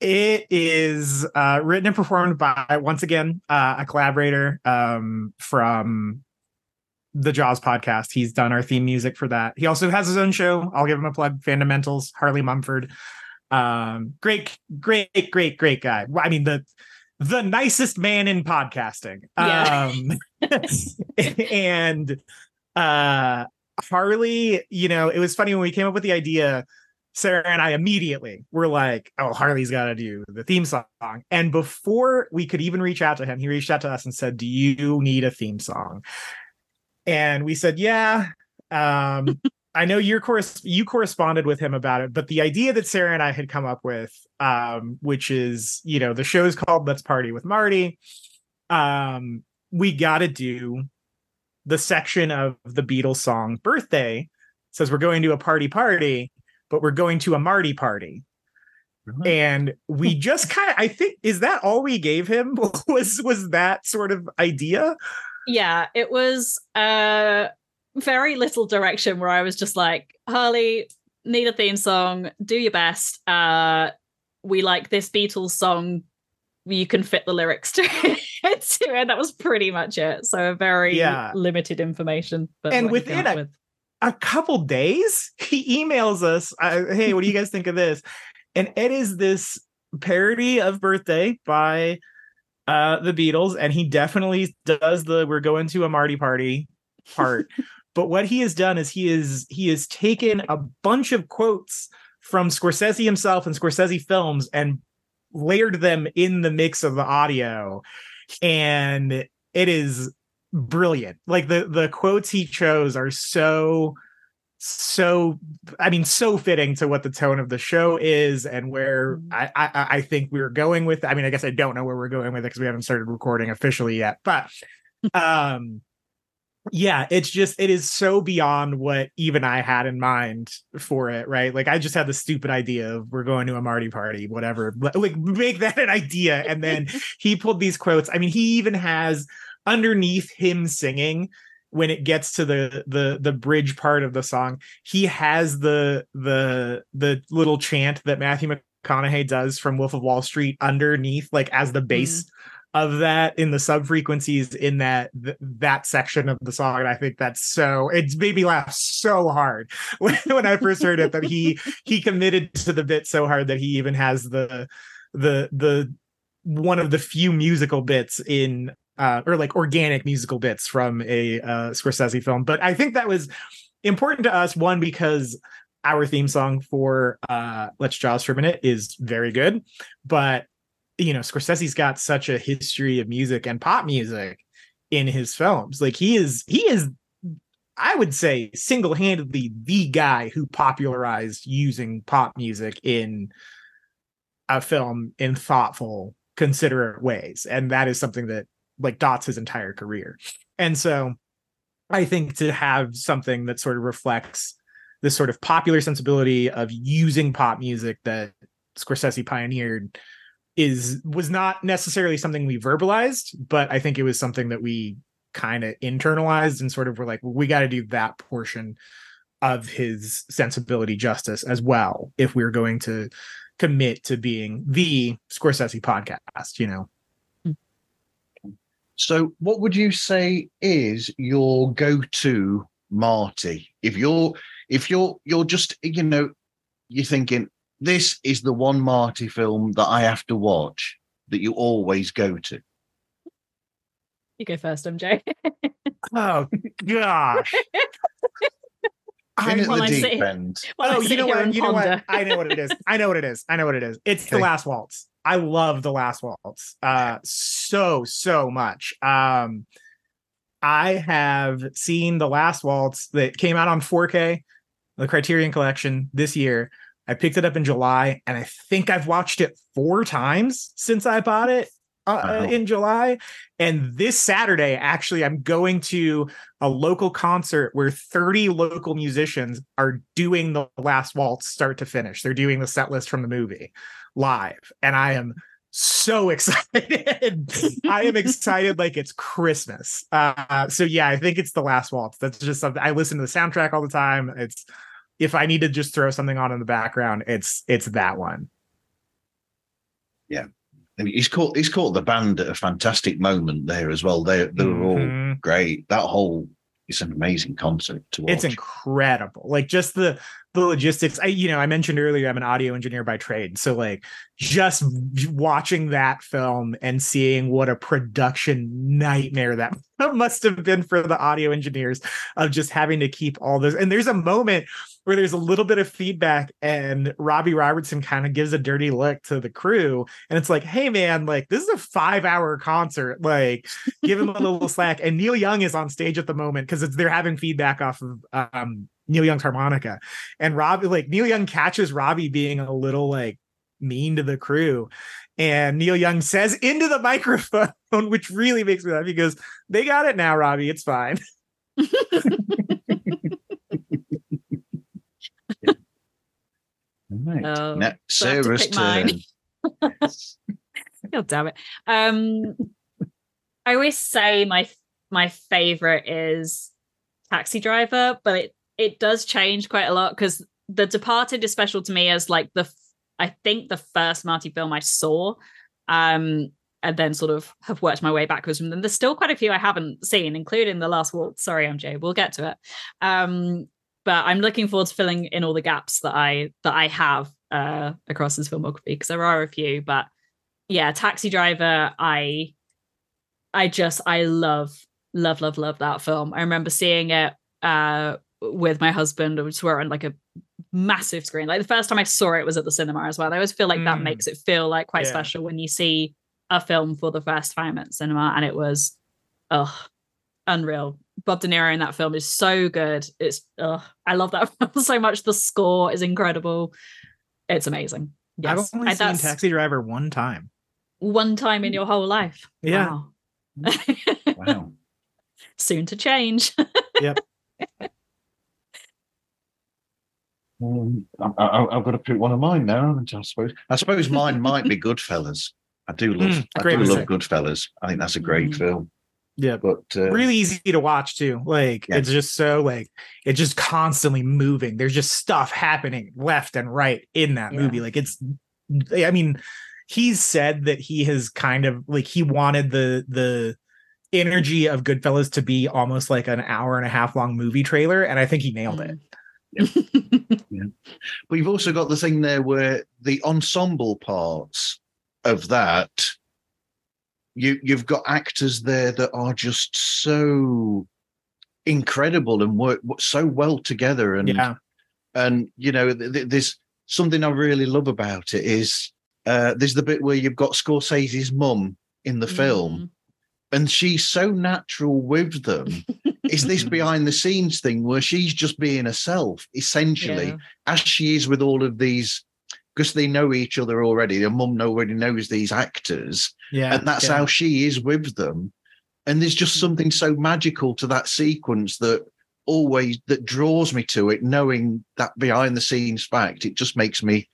it is uh, written and performed by once again uh, a collaborator um, from the Jaws podcast. He's done our theme music for that. He also has his own show. I'll give him a plug. Fundamentals. Harley Mumford. Um, great, great, great, great guy. I mean the the nicest man in podcasting. Yeah. Um, *laughs* and uh Harley, you know, it was funny when we came up with the idea. Sarah and I immediately were like, "Oh, Harley's got to do the theme song." And before we could even reach out to him, he reached out to us and said, "Do you need a theme song?" And we said, "Yeah." Um, *laughs* I know you're you corresponded with him about it, but the idea that Sarah and I had come up with, um, which is, you know, the show's called "Let's Party with Marty." Um, we got to do the section of the Beatles song "Birthday." Says we're going to a party party, but we're going to a Marty party. And we *laughs* just kind of, I think, is that all we gave him? *laughs* Was was that sort of idea? Yeah, it was uh very little direction where I was just like, Harley, need a theme song, do your best. Uh we like this Beatles song. You can fit the lyrics *laughs* to it, *laughs* to it. That was pretty much it. So a very Yeah. limited information. But And what he came within a- with. a couple days *laughs* he emails us uh, hey what do you guys think of this and it is this parody of birthday by uh the beatles and he definitely does the we're going to a marty party part. *laughs* But what he has done is he is he has taken a bunch of quotes from scorsese himself and scorsese films and layered them in the mix of the audio. And it is brilliant. Like the the quotes he chose are so so i mean so fitting to what the tone of the show is and where i i, I think we're going with i mean i guess i don't know where we're going with it because we haven't started recording officially yet but *laughs* um yeah it's just it is so beyond what even i had in mind for it right? Like i just had the stupid idea of we're going to a marty party whatever *laughs* like make that an idea. And then *laughs* he pulled these quotes. I mean he even has underneath him singing when it gets to the the the bridge part of the song he has the the the little chant that matthew mcconaughey does from wolf of wall street underneath like as the mm-hmm. bass of that in the sub frequencies in that th- that section of the song. And i think that's so it's made me laugh so hard *laughs* when, when i first heard it that he he committed to the bit so hard that he even has the the the one of the few musical bits in uh or like organic musical bits from a uh scorsese film. But i think that was important to us one because our theme song for uh let's jaws for a minute is very good. But you know scorsese's got such a history of music and pop music in his films. Like he is he is i would say single-handedly the guy who popularized using pop music in a film in thoughtful considerate ways. And that is something that like dots his entire career and so i think to have something that sort of reflects this sort of popular sensibility of using pop music that scorsese pioneered is was not necessarily something we verbalized, but I think it was something that we kind of internalized and sort of were like, well, we got to do that portion of his sensibility justice as well if we're going to commit to being the Scorsese podcast, you know. So, what would you say is your go-to Marty? If you're if you're you're just you know you're thinking this is the one Marty film that I have to watch that you always go to. You go first, MJ. *laughs* oh gosh. *laughs* I, at the deep sit, end. oh, you know what? You know what? I know what it is. I know what it is. I know what it is. It's okay. the last waltz. I love the last waltz. Uh so, so much. Um I have seen the last waltz that came out on 4K, the Criterion collection this year. I picked it up in July, and I think I've watched it four times since I bought it uh, wow. in July. And this Saturday, actually, I'm going to a local concert where 30 local musicians are doing the last waltz start to finish. They're doing the set list from the movie live, and I am so *laughs* excited. I am excited like it's Christmas. Uh, so yeah, I think it's the last waltz. That's just something I listen to the soundtrack all the time. It's if I need to just throw something on in the background, it's it's that one. Yeah. And he's caught he's caught the band at a fantastic moment there as well. They they were mm-hmm. all great. That whole it's an amazing concert to watch. It's incredible. Like just the the logistics. I you know, I mentioned earlier I'm an audio engineer by trade. So like just watching that film and seeing what a production nightmare that *laughs* must have been for the audio engineers of just having to keep all those. And there's a moment where there's a little bit of feedback and Robbie Robertson kind of gives a dirty look to the crew. And it's like, hey man, like this is a five hour concert. Like give him a little *laughs* slack. And Neil Young is on stage at the moment because it's they're having feedback off of um Neil Young's harmonica. And Robbie, like Neil Young catches Robbie being a little like mean to the crew. And Neil Young says into the microphone, *laughs* which really makes me laugh. He goes, They got it now, Robbie. It's fine. *laughs* right. Oh, now, Sarah's turn. God damn it. Um, I always say my my favorite is Taxi Driver, but it it does change quite a lot because The Departed is special to me as like the I think the first Marty film I saw. Um, and then sort of have worked my way backwards from them. There's still quite a few I haven't seen, including the last waltz. Sorry, MJ, we'll get to it. Um, but I'm looking forward to filling in all the gaps that I that I have uh, across his filmography because there are a few. But yeah, Taxi Driver, I I just I love love love love that film. I remember seeing it uh, with my husband. We were on like a massive screen. Like the first time I saw it was at the cinema as well. I always feel like mm. that makes it feel like quite yeah. special when you see a film for the first time at cinema, and it was, oh, unreal. Bob De Niro in that film is so good. It's, oh, I love that *laughs* film so much. The score is incredible. It's amazing. Yes. I've only seen Taxi Driver one time. One time in your whole life. Yeah. Wow. *laughs* wow. *laughs* Soon to change. yep. Um, I, have got to pick one of mine now. I suppose. I suppose mine might be Goodfellas. I do love. Mm, I do love Goodfellas. I think that's a great mm. film. Yeah, but uh, really easy to watch too. Like yeah. it's just so like it's just constantly moving. There's just stuff happening left and right in that yeah. movie. Like it's, I mean, he's said that he has kind of like he wanted the the energy of Goodfellas to be almost like an hour and a half long movie trailer, and I think he nailed it. Yeah, But you've also got the thing there where the ensemble parts of that, you you've got actors there that are just so incredible and work so well together. And Yeah. and you know, th- th- there's something I really love about it is uh, there's the bit where you've got Scorsese's mum in the film, and she's so natural with them. *laughs* is this behind the scenes thing where she's just being herself, essentially, Yeah. as she is with all of these, because they know each other already. Their mum already knows these actors, Yeah. and that's yeah. how she is with them. And there's just mm. something so magical to that sequence that always that draws me to it, knowing that behind the scenes fact. It just makes me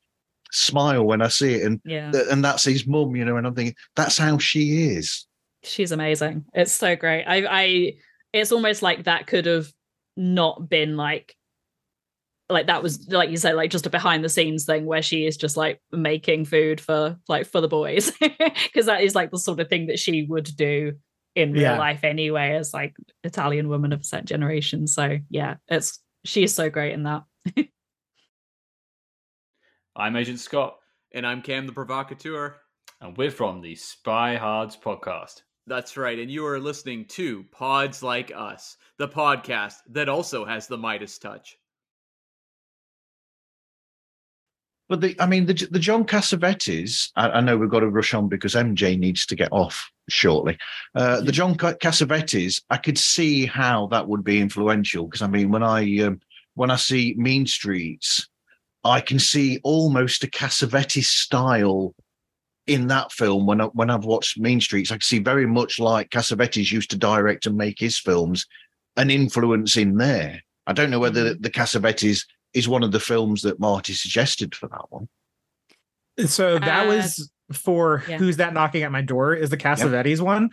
smile when I see it, and Yeah. and that's his mum, you know. And I'm thinking that's how she is. she's amazing. It's so great. I I it's almost like that could have not been like like that was like you said like just a behind the scenes thing where she is just like making food for like for the boys *laughs* because that is like the sort of thing that she would do in real Yeah. life anyway as like Italian woman of a certain generation so yeah it's she is so great in that *laughs* I'm Agent Scott. And I'm Cam the Provocateur. And we're from the Spy Hards podcast. That's right, and you are listening to Pods Like Us, the podcast that also has the Midas touch. But the, I mean, the the John Cassavetes. I, I know we've got to rush on because MJ needs to get off shortly. Uh, the John Ca- Cassavetes, I could see how that would be influential because I mean, when I um, when I see Mean Streets, I can see almost a Cassavetes style in that film. When I, when I've watched Mean Streets, I can see very much like Cassavetes used to direct and make his films, an influence in there. I don't know whether the Cassavetes is one of the films that Marty suggested for that one. So that Uh, was for yeah. who's that knocking at my door is the Cassavetes one,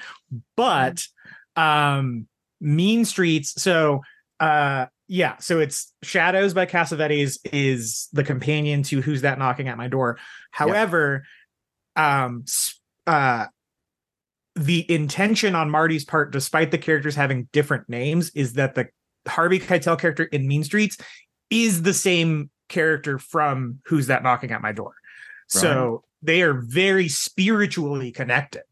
but um Mean Streets. So uh yeah, so it's Shadows by Cassavetes is the companion to Who's That Knocking at My Door. However, um uh the intention on Marty's part, despite the characters having different names, is that the Harvey Keitel character in Mean Streets is the same character from Who's That Knocking at My Door. So they are very spiritually connected.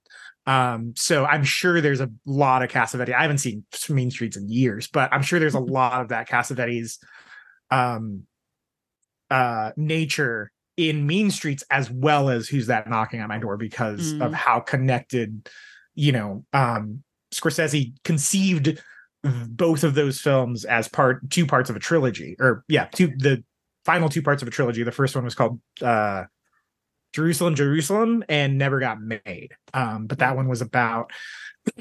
Um, so I'm sure there's a lot of Cassavetes. I haven't seen Mean Streets in years, but I'm sure there's a *laughs* lot of that Cassavetes um uh nature in Mean Streets as well as Who's That Knocking at My Door because of Mm. how connected, you know, um Scorsese conceived both of those films as part two parts of a trilogy or yeah two the final two parts of a trilogy. The first one was called uh jerusalem jerusalem and never got made. Um but that one was about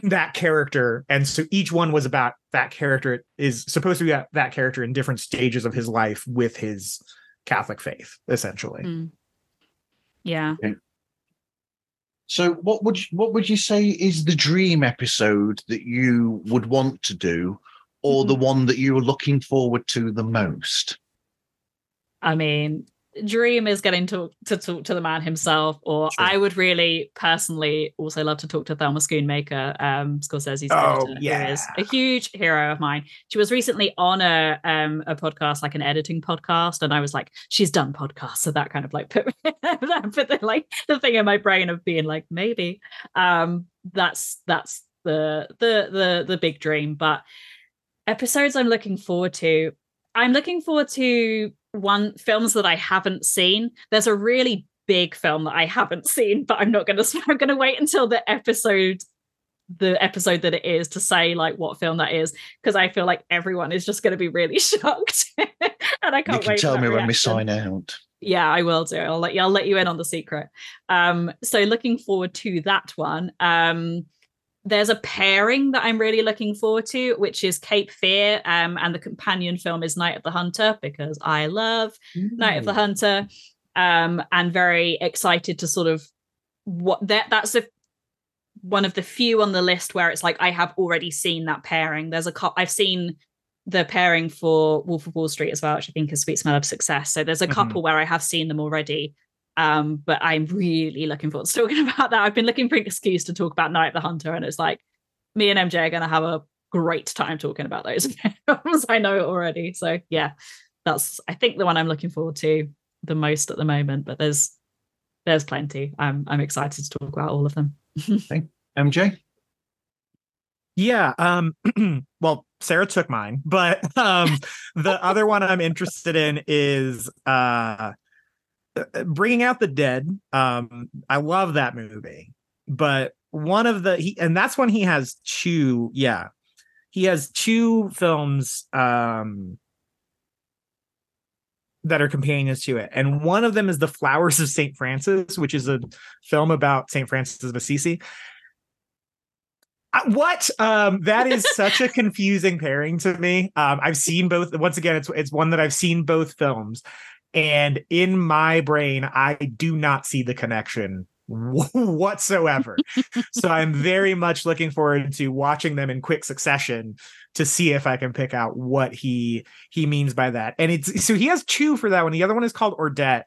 that character and so each one was about that character is supposed to be that, that character in different stages of his life with his catholic faith essentially. Mm. yeah So, what would you, what would you say is the dream episode that you would want to do, or the hmm. one that you're looking forward to the most? I mean, dream is getting to to talk to the man himself, or Sure. I would really personally also love to talk to Thelma Schoonmaker, um, Scorsese's Oh, daughter, who yeah. is a huge hero of mine. She was recently on a um a podcast, like an editing podcast, and I was like, she's done podcasts, so that kind of like put *laughs* that put the like the thing in my brain of being like, maybe. Um, that's that's the the the the big dream, but episodes I'm looking forward to. I'm looking forward to one films that I haven't seen. There's a really big film that I haven't *laughs* seen, but I'm not gonna *laughs* I'm gonna wait until the episode the episode that it is to say like what film that is because I feel like everyone is just going to be really *laughs* shocked and I can't You can tell me when we sign out. Yeah, I will do. I'll let you. I'll let you in on the secret. Um, so looking forward to that one. Um, there's a pairing that I'm really looking forward to, which is Cape Fear, um, and the companion film is Night of the Hunter because I love Night of the Hunter, um, and very excited to sort of what that that's a one of the few on the list where it's like I have already seen that pairing. There's a co- I've seen the pairing for Wolf of Wall Street as well, which I think is Sweet Smell of Success. So there's a Mhm. couple where I have seen them already. Um, but I'm really looking forward to talking *laughs* about that. I've been looking for an excuse to talk about Night of the Hunter, and it's like me and MJ are going to have a great time talking about those *laughs* films. I know already. So yeah, that's I think the one I'm looking forward to the most at the moment. But there's there's plenty. I'm I'm excited to talk about all of them. *laughs* MJ. Yeah. Um, *clears throat* well, Sarah took mine, but um, the other one I'm interested in is uh, bringing out the dead. Um, I love that movie, but one of the he and that's when he has two. Yeah, he has two films. Um, that are companions to it. And one of them is The Flowers of St. Francis, which is a film about St. Francis of Assisi. Uh, what um that is such a *laughs* confusing pairing to me um i've seen both once again it's it's one that i've seen both films and in my brain i do not see the connection *laughs* whatsoever. So *laughs* i'm very much looking forward to watching them in quick succession to see if i can pick out what he he means by that. And it's so he has two for that one. The other one is called ordet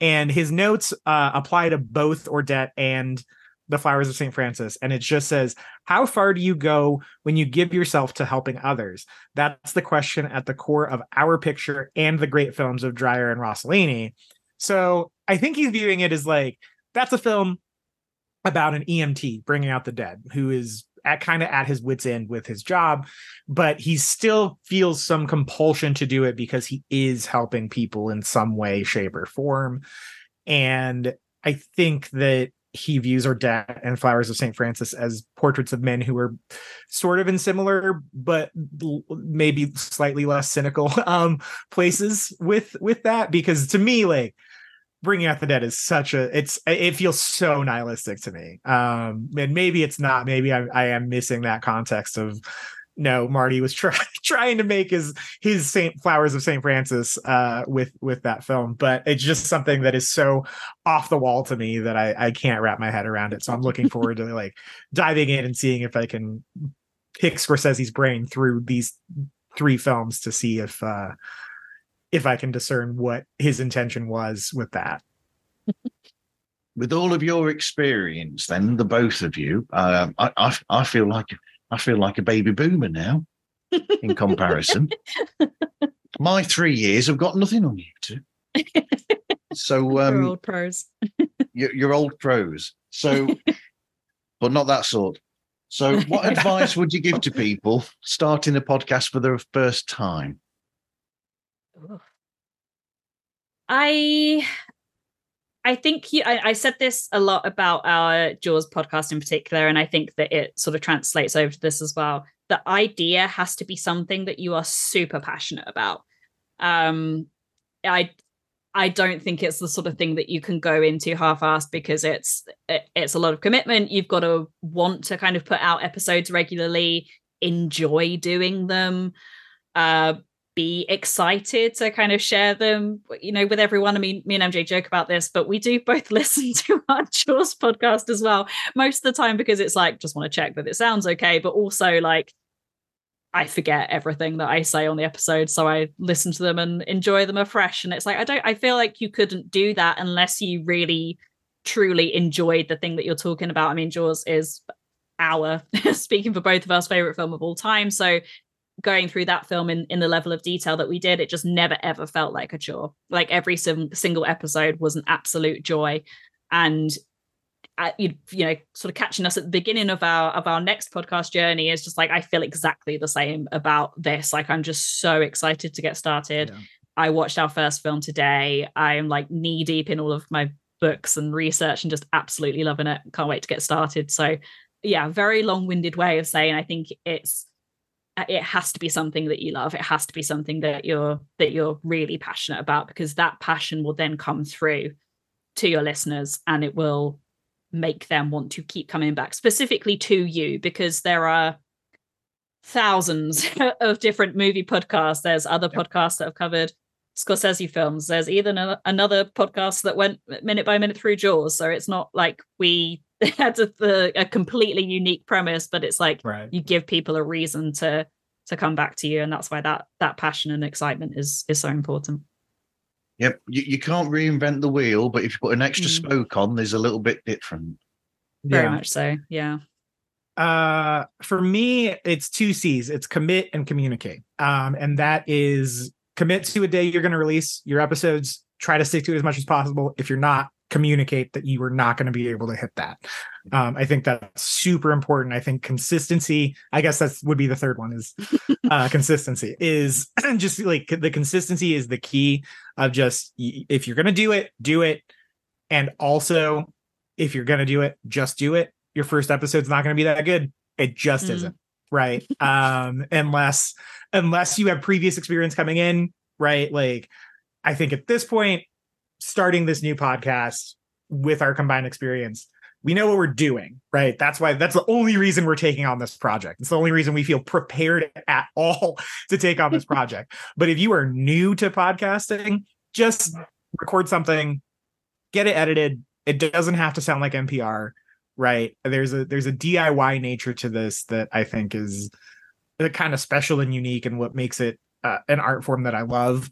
and his notes uh apply to both ordet and the flowers of St. Francis, and it just says, How far do you go when you give yourself to helping others? That's the question at the core of our picture and the great films of Dreyer and Rossellini. So I think he's viewing it as like, that's a film about an EMT bringing out the dead who is at kind of at his wits end with his job, but he still feels some compulsion to do it because he is helping people in some way, shape, or form. And I think that he views Ordet and Flowers of St. Francis as portraits of men who are sort of in similar but maybe slightly less cynical *laughs* um places with with that because to me like bringing out the dead is such a it's it feels so nihilistic to me um and maybe it's not maybe I, I am missing that context of no, Marty was try, *laughs* trying to make his his Saint Flowers of Saint Francis uh, with with that film, but it's just something that is so off the wall to me that I I can't wrap my head around it. So I'm looking *laughs* forward to like diving in and seeing if I can pick Scorsese's brain through these three films to see if uh, if I can discern what his intention was with that. with all of your experience, then the both of you, um, I, I I feel like I feel like a baby boomer now in comparison. *laughs* My three years have got nothing on you two. So *laughs* um, You're old pros. you're, you're old pros. So, *laughs* but not that sort. So, what advice would you give to people starting a podcast for the first time? I I think you, I, I, said this a lot about our Jaws podcast in particular, and I think that it sort of translates over to this as well. The idea has to be something that you are super passionate about. Um, I I don't think it's the sort of thing that you can go into half-assed because it's it, it's a lot of commitment. You've got to want to kind of put out episodes regularly, enjoy doing them. Uh, be excited to kind of share them, you know, with everyone. I mean, me and MJ joke about this, but we do *laughs* both listen to our Jaws podcast as well, most of the time because it's like just want to check that it sounds okay, but also like I forget everything that I say on the episode, so I listen to them and enjoy them afresh. And it's like I don't, I feel like you couldn't do that unless you really truly enjoyed the thing that you're talking about. I mean, Jaws is our *laughs* speaking for both of us favorite film of all time so going through that film in, in the level of detail that we did, it just never ever felt like a chore. Like every sim- single episode was an absolute joy, and uh, you you know sort of catching us at the beginning of our of our next podcast journey is just like I feel exactly the same about this. Like I'm just so excited to get started. Yeah. I watched our first film today. I'm like knee deep in all of my books and research and just absolutely loving it. Can't wait to get started. So yeah, very long-winded way of saying I think it's Uh, it has to be something that you love. It has to be something that you're that you're really passionate about because that passion will then come through to your listeners and it will make them want to keep coming back specifically to you because there are thousands *laughs* of different movie podcasts. There's other yep. podcasts that have covered Scorsese films. There's even another podcast that went minute by minute through Jaws. So it's not like we *laughs* had a, a, completely unique premise, but it's like right. you give people a reason to to come back to you, and that's why that that passion and excitement is is so important. Yep, you, you can't reinvent the wheel, but if you put an extra Mm. spoke on, there's a little bit different. Very Yeah. much so. Yeah. Uh, for me, it's two C's. It's commit and communicate. Um, and that is commit to a day you're going to release your episodes. Try to stick to it as much as possible. If you're not, communicate that you are not going to be able to hit that. Um, I think that's super important. I think consistency. I guess that's would be the third one is *laughs* uh, consistency. Is *clears throat* just like the consistency is the key of just if you're going to do it, do it, and also if you're going to do it, just do it your first episode's not going to be that good. It just Mm. isn't, right? um unless unless you have previous experience coming in, right? Like I think at this point starting this new podcast with our combined experience, we know what we're doing, right? That's why that's the only reason we're taking on this project. It's the only reason we feel prepared at all *laughs* to take on this project. But if you are new to podcasting, just record something, get it edited. It doesn't have to sound like NPR right there's a there's a diy nature to this that i think is uh, kind of special and unique and what makes it uh, an art form that i love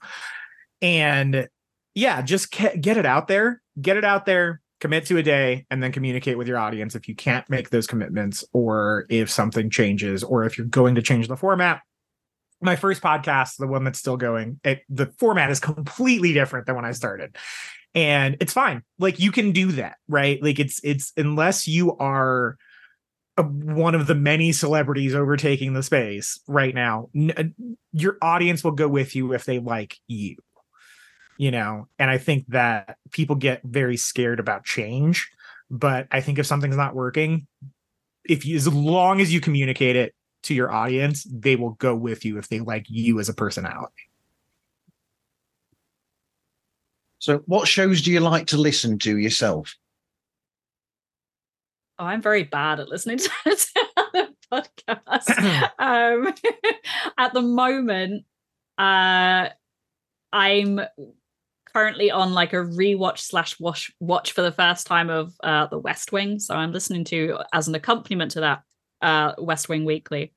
and yeah just get it out there get it out there commit to a day and then communicate with your audience if you can't make those commitments or if something changes or if you're going to change the format. My first podcast the one that's still going it, the format is completely different than when i started. And it's fine. Like you can do that right? Like it's it's unless you are one of the many celebrities overtaking the space right now uh, your audience will go with you if they like you you know and i think that people get very scared about change but i think if something's not working if you as long as you communicate it to your audience they will go with you if they like you as a personality So, what shows do you like to listen to yourself? Oh, I'm very bad at listening to, *laughs* to other podcasts. *clears throat* um, *laughs* at the moment, uh, I'm currently on like a rewatch slash watch watch for the first time of uh, The West Wing. So I'm listening to as an accompaniment to that uh, West Wing Weekly.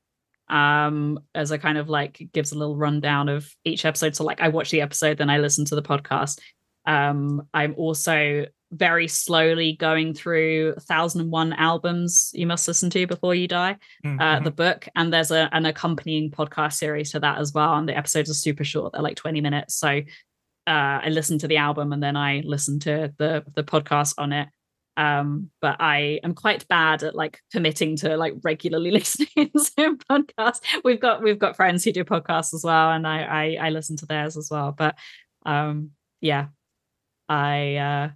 Um, as a kind of like gives a little rundown of each episode. So like I watch the episode, then I listen to the podcast. Um, I'm also very slowly going through 1001 albums you must listen to before you die uh, the book and there's a, an accompanying podcast series to that as well and the episodes are super short they're like 20 minutes so uh, i listen to the album and then i listen to the the podcast on it um but i am quite bad at like committing to like regularly *laughs* listening to podcasts we've got we've got friends who do podcasts as well and i i, I listen to theirs as well but um yeah i uh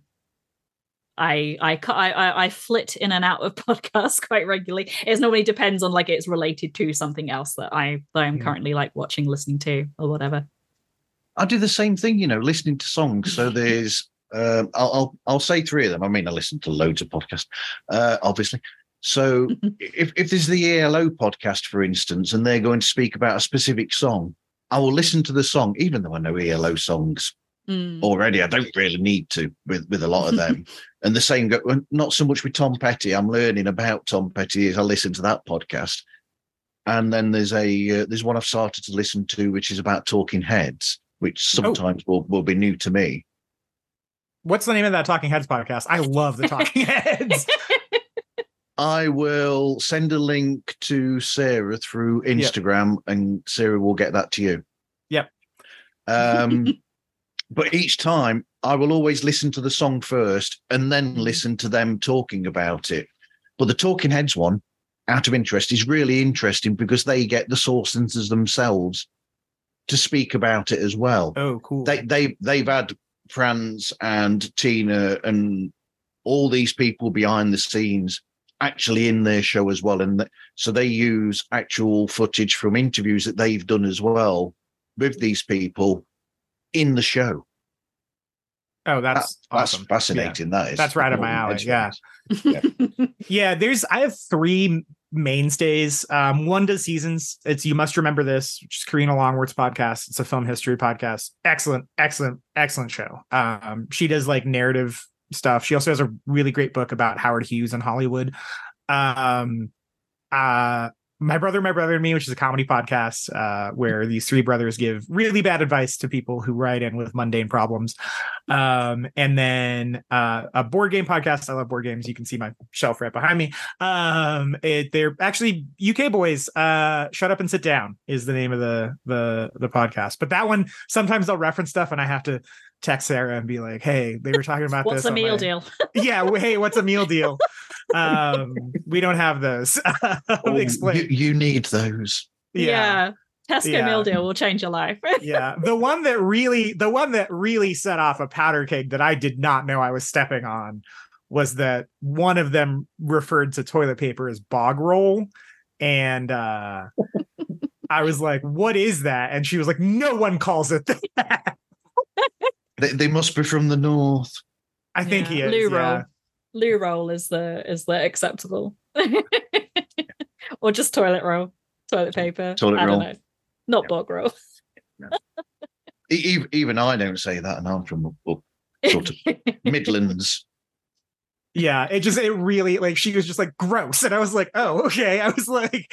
I I I I- I flit in and out of *laughs* podcasts quite regularly. It normally depends on like it's related to something else that I that I'm Yeah. currently like watching, listening to, or whatever. I do the same thing, you know, listening to songs. So *laughs* there's, um, I'll, I'll I'll say three of them. I mean, I listen to loads of podcasts, uh, obviously. So *laughs* if if there's the ELO podcast, for instance, and they're going to speak about a specific song, I will listen to the song, even though I know ELO songs Mm. already. I don't really need to with with a lot of them. *laughs* and the same go not so much with Tom Petty. I'm learning about Tom Petty as I listen to that podcast. And then there's a uh, there's one I've started to listen to, which is about Talking Heads, which sometimes will will be new to me. what's the name of that talking heads podcast i love the talking heads *laughs* I will send a link to Sarah through Instagram, and Sarah will get that to you. Yep. Um, *laughs* but each time, I will always listen to the song first, and then listen to them talking about it. But the Talking Heads one, out of interest, is really interesting because they get the source singers themselves to speak about it as well. oh cool They they they've had Frantz and Tina and all these people behind the scenes actually in their show as well, and th- so they use actual footage from interviews that they've done as well with these people in the show. oh that's That- that's awesome. fascinating. That is That's right up my alley, yeah. *laughs* yeah there's i have three mainstays. Um one does seasons it's you must remember this which is karina longworth's podcast. It's a film history podcast. Excellent excellent excellent show. Um she does like narrative stuff. She also has a really great book about howard hughes and hollywood. Um uh my brother, my brother and me, which is a comedy podcast uh, where these three brothers give really bad advice to people who write in with mundane problems. Um, and then uh, a board game podcast. I love board games. You can see my shelf right behind me. Um, it, they're actually UK boys. Uh, Shut up and sit down is the name of the the the podcast. But that one sometimes they'll reference stuff, and I have to text Sarah and be like, "Hey, they were talking about What's this." a meal my- deal? *laughs* yeah, hey, what's a meal deal? Um, we don't have those. *laughs* Oh, Explain. you, you need those. Yeah. Tesco Yeah. meal deal will change your life. *laughs* yeah the one that really the one that really set off a powder keg that i did not know i was stepping on was that one of them referred to toilet paper as bog roll and uh i was like what is that and she was like no one calls it that They, they must be from the north. i think he is loo yeah. Roll. Loo roll is the is the acceptable. *laughs* or just toilet roll, toilet paper. Toilet I roll. don't know. Not bog roll. *laughs* E- e- Even I don't say that, and I'm from up, sort of *laughs* Midlands. yeah it just it really like she was just like gross and i was like oh okay i was like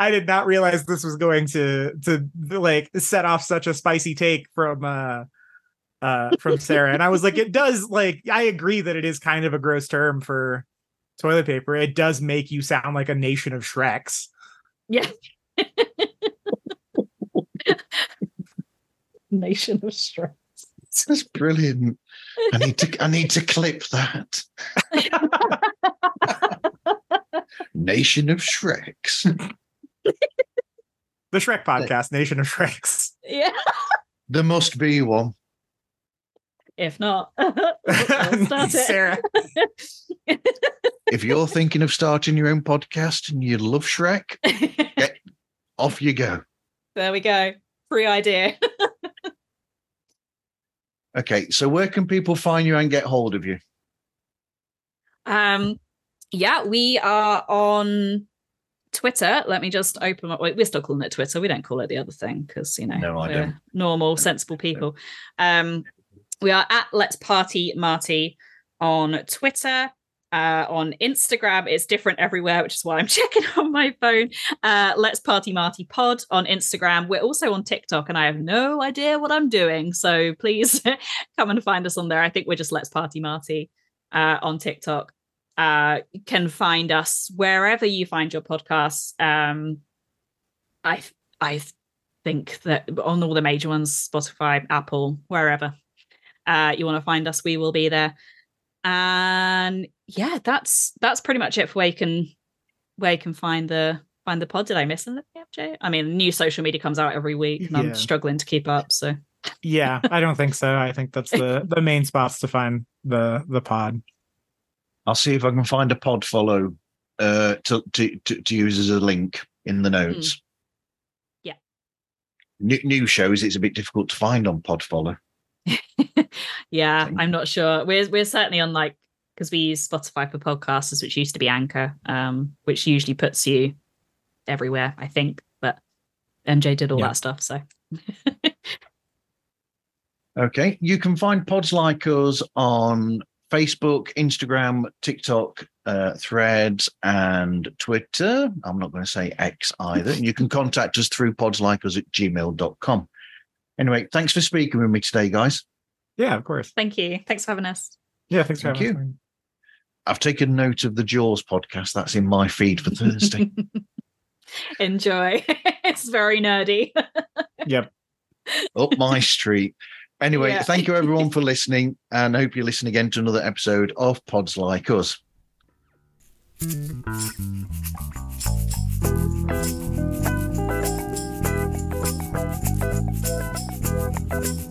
i did not realize this was going to to like set off such a spicy take from uh uh from sarah and i was like it does like i agree that it is kind of a gross term for toilet paper it does make you sound like a nation of shreks Yeah. *laughs* Nation of stress. That's brilliant. I need to. I need to clip that. Nation of Shreks. the shrek podcast nation of shreks Yeah. There must be one. If not, *laughs* we'll *laughs* start it. sarah If you're thinking of starting your own podcast and you love Shrek, *laughs* off you go. there we go. Free idea. Okay, so where can people find you and get hold of you? Um, yeah, we are on Twitter. Let me just open up. We're still calling it Twitter. We don't call it the other thing because you know No, I we're don't. normal, sensible people. Um, we are at Let's Party Marty on Twitter. Uh, on Instagram, it's different everywhere, which is why I'm *laughs* checking on my phone. Uh, Let's Party Marty Pod on Instagram. We're also on TikTok, and I have no idea what I'm doing. So please *laughs* come and find us on there. I think we're just Let's Party Marty uh, on TikTok. Uh, you can find us wherever you find your podcasts. Um, I I think that on all the major ones, Spotify, Apple, wherever uh, you want to find us, we will be there. And yeah, that's that's pretty much it for where you can where you can find the find the pod. Did I miss anything, MJ? I mean, new social media comes out every week, and Yeah. I'm struggling to keep up. So yeah i don't think so i think that's the the main spots to find the the pod I'll see if I can find a pod follow uh, to, to, to, to use as a link in the notes. Yeah. New, new shows, it's a bit difficult to find on pod follow. *laughs* yeah, I'm not sure. We're we're certainly on like because we use Spotify for podcasters, which used to be Anchor, um, which usually puts you everywhere, I think. But MJ did all Yeah. that stuff, so *laughs* Okay. You can find pods like us on Facebook, Instagram, TikTok, uh, Threads, and Twitter. I'm not going to say X either. You can contact us through podslikeus at gmail.com. Anyway, thanks for speaking with me today, guys. yeah of course thank you. Thanks for having us. yeah thanks for Thank having you. us I've taken note of the Jaws podcast. That's in my feed for Thursday. *laughs* Enjoy. *laughs* it's very nerdy. *laughs* yep Up my street. Anyway, Yeah. thank you everyone for listening, and I hope you listen again to another episode of Pods Like Us. Thank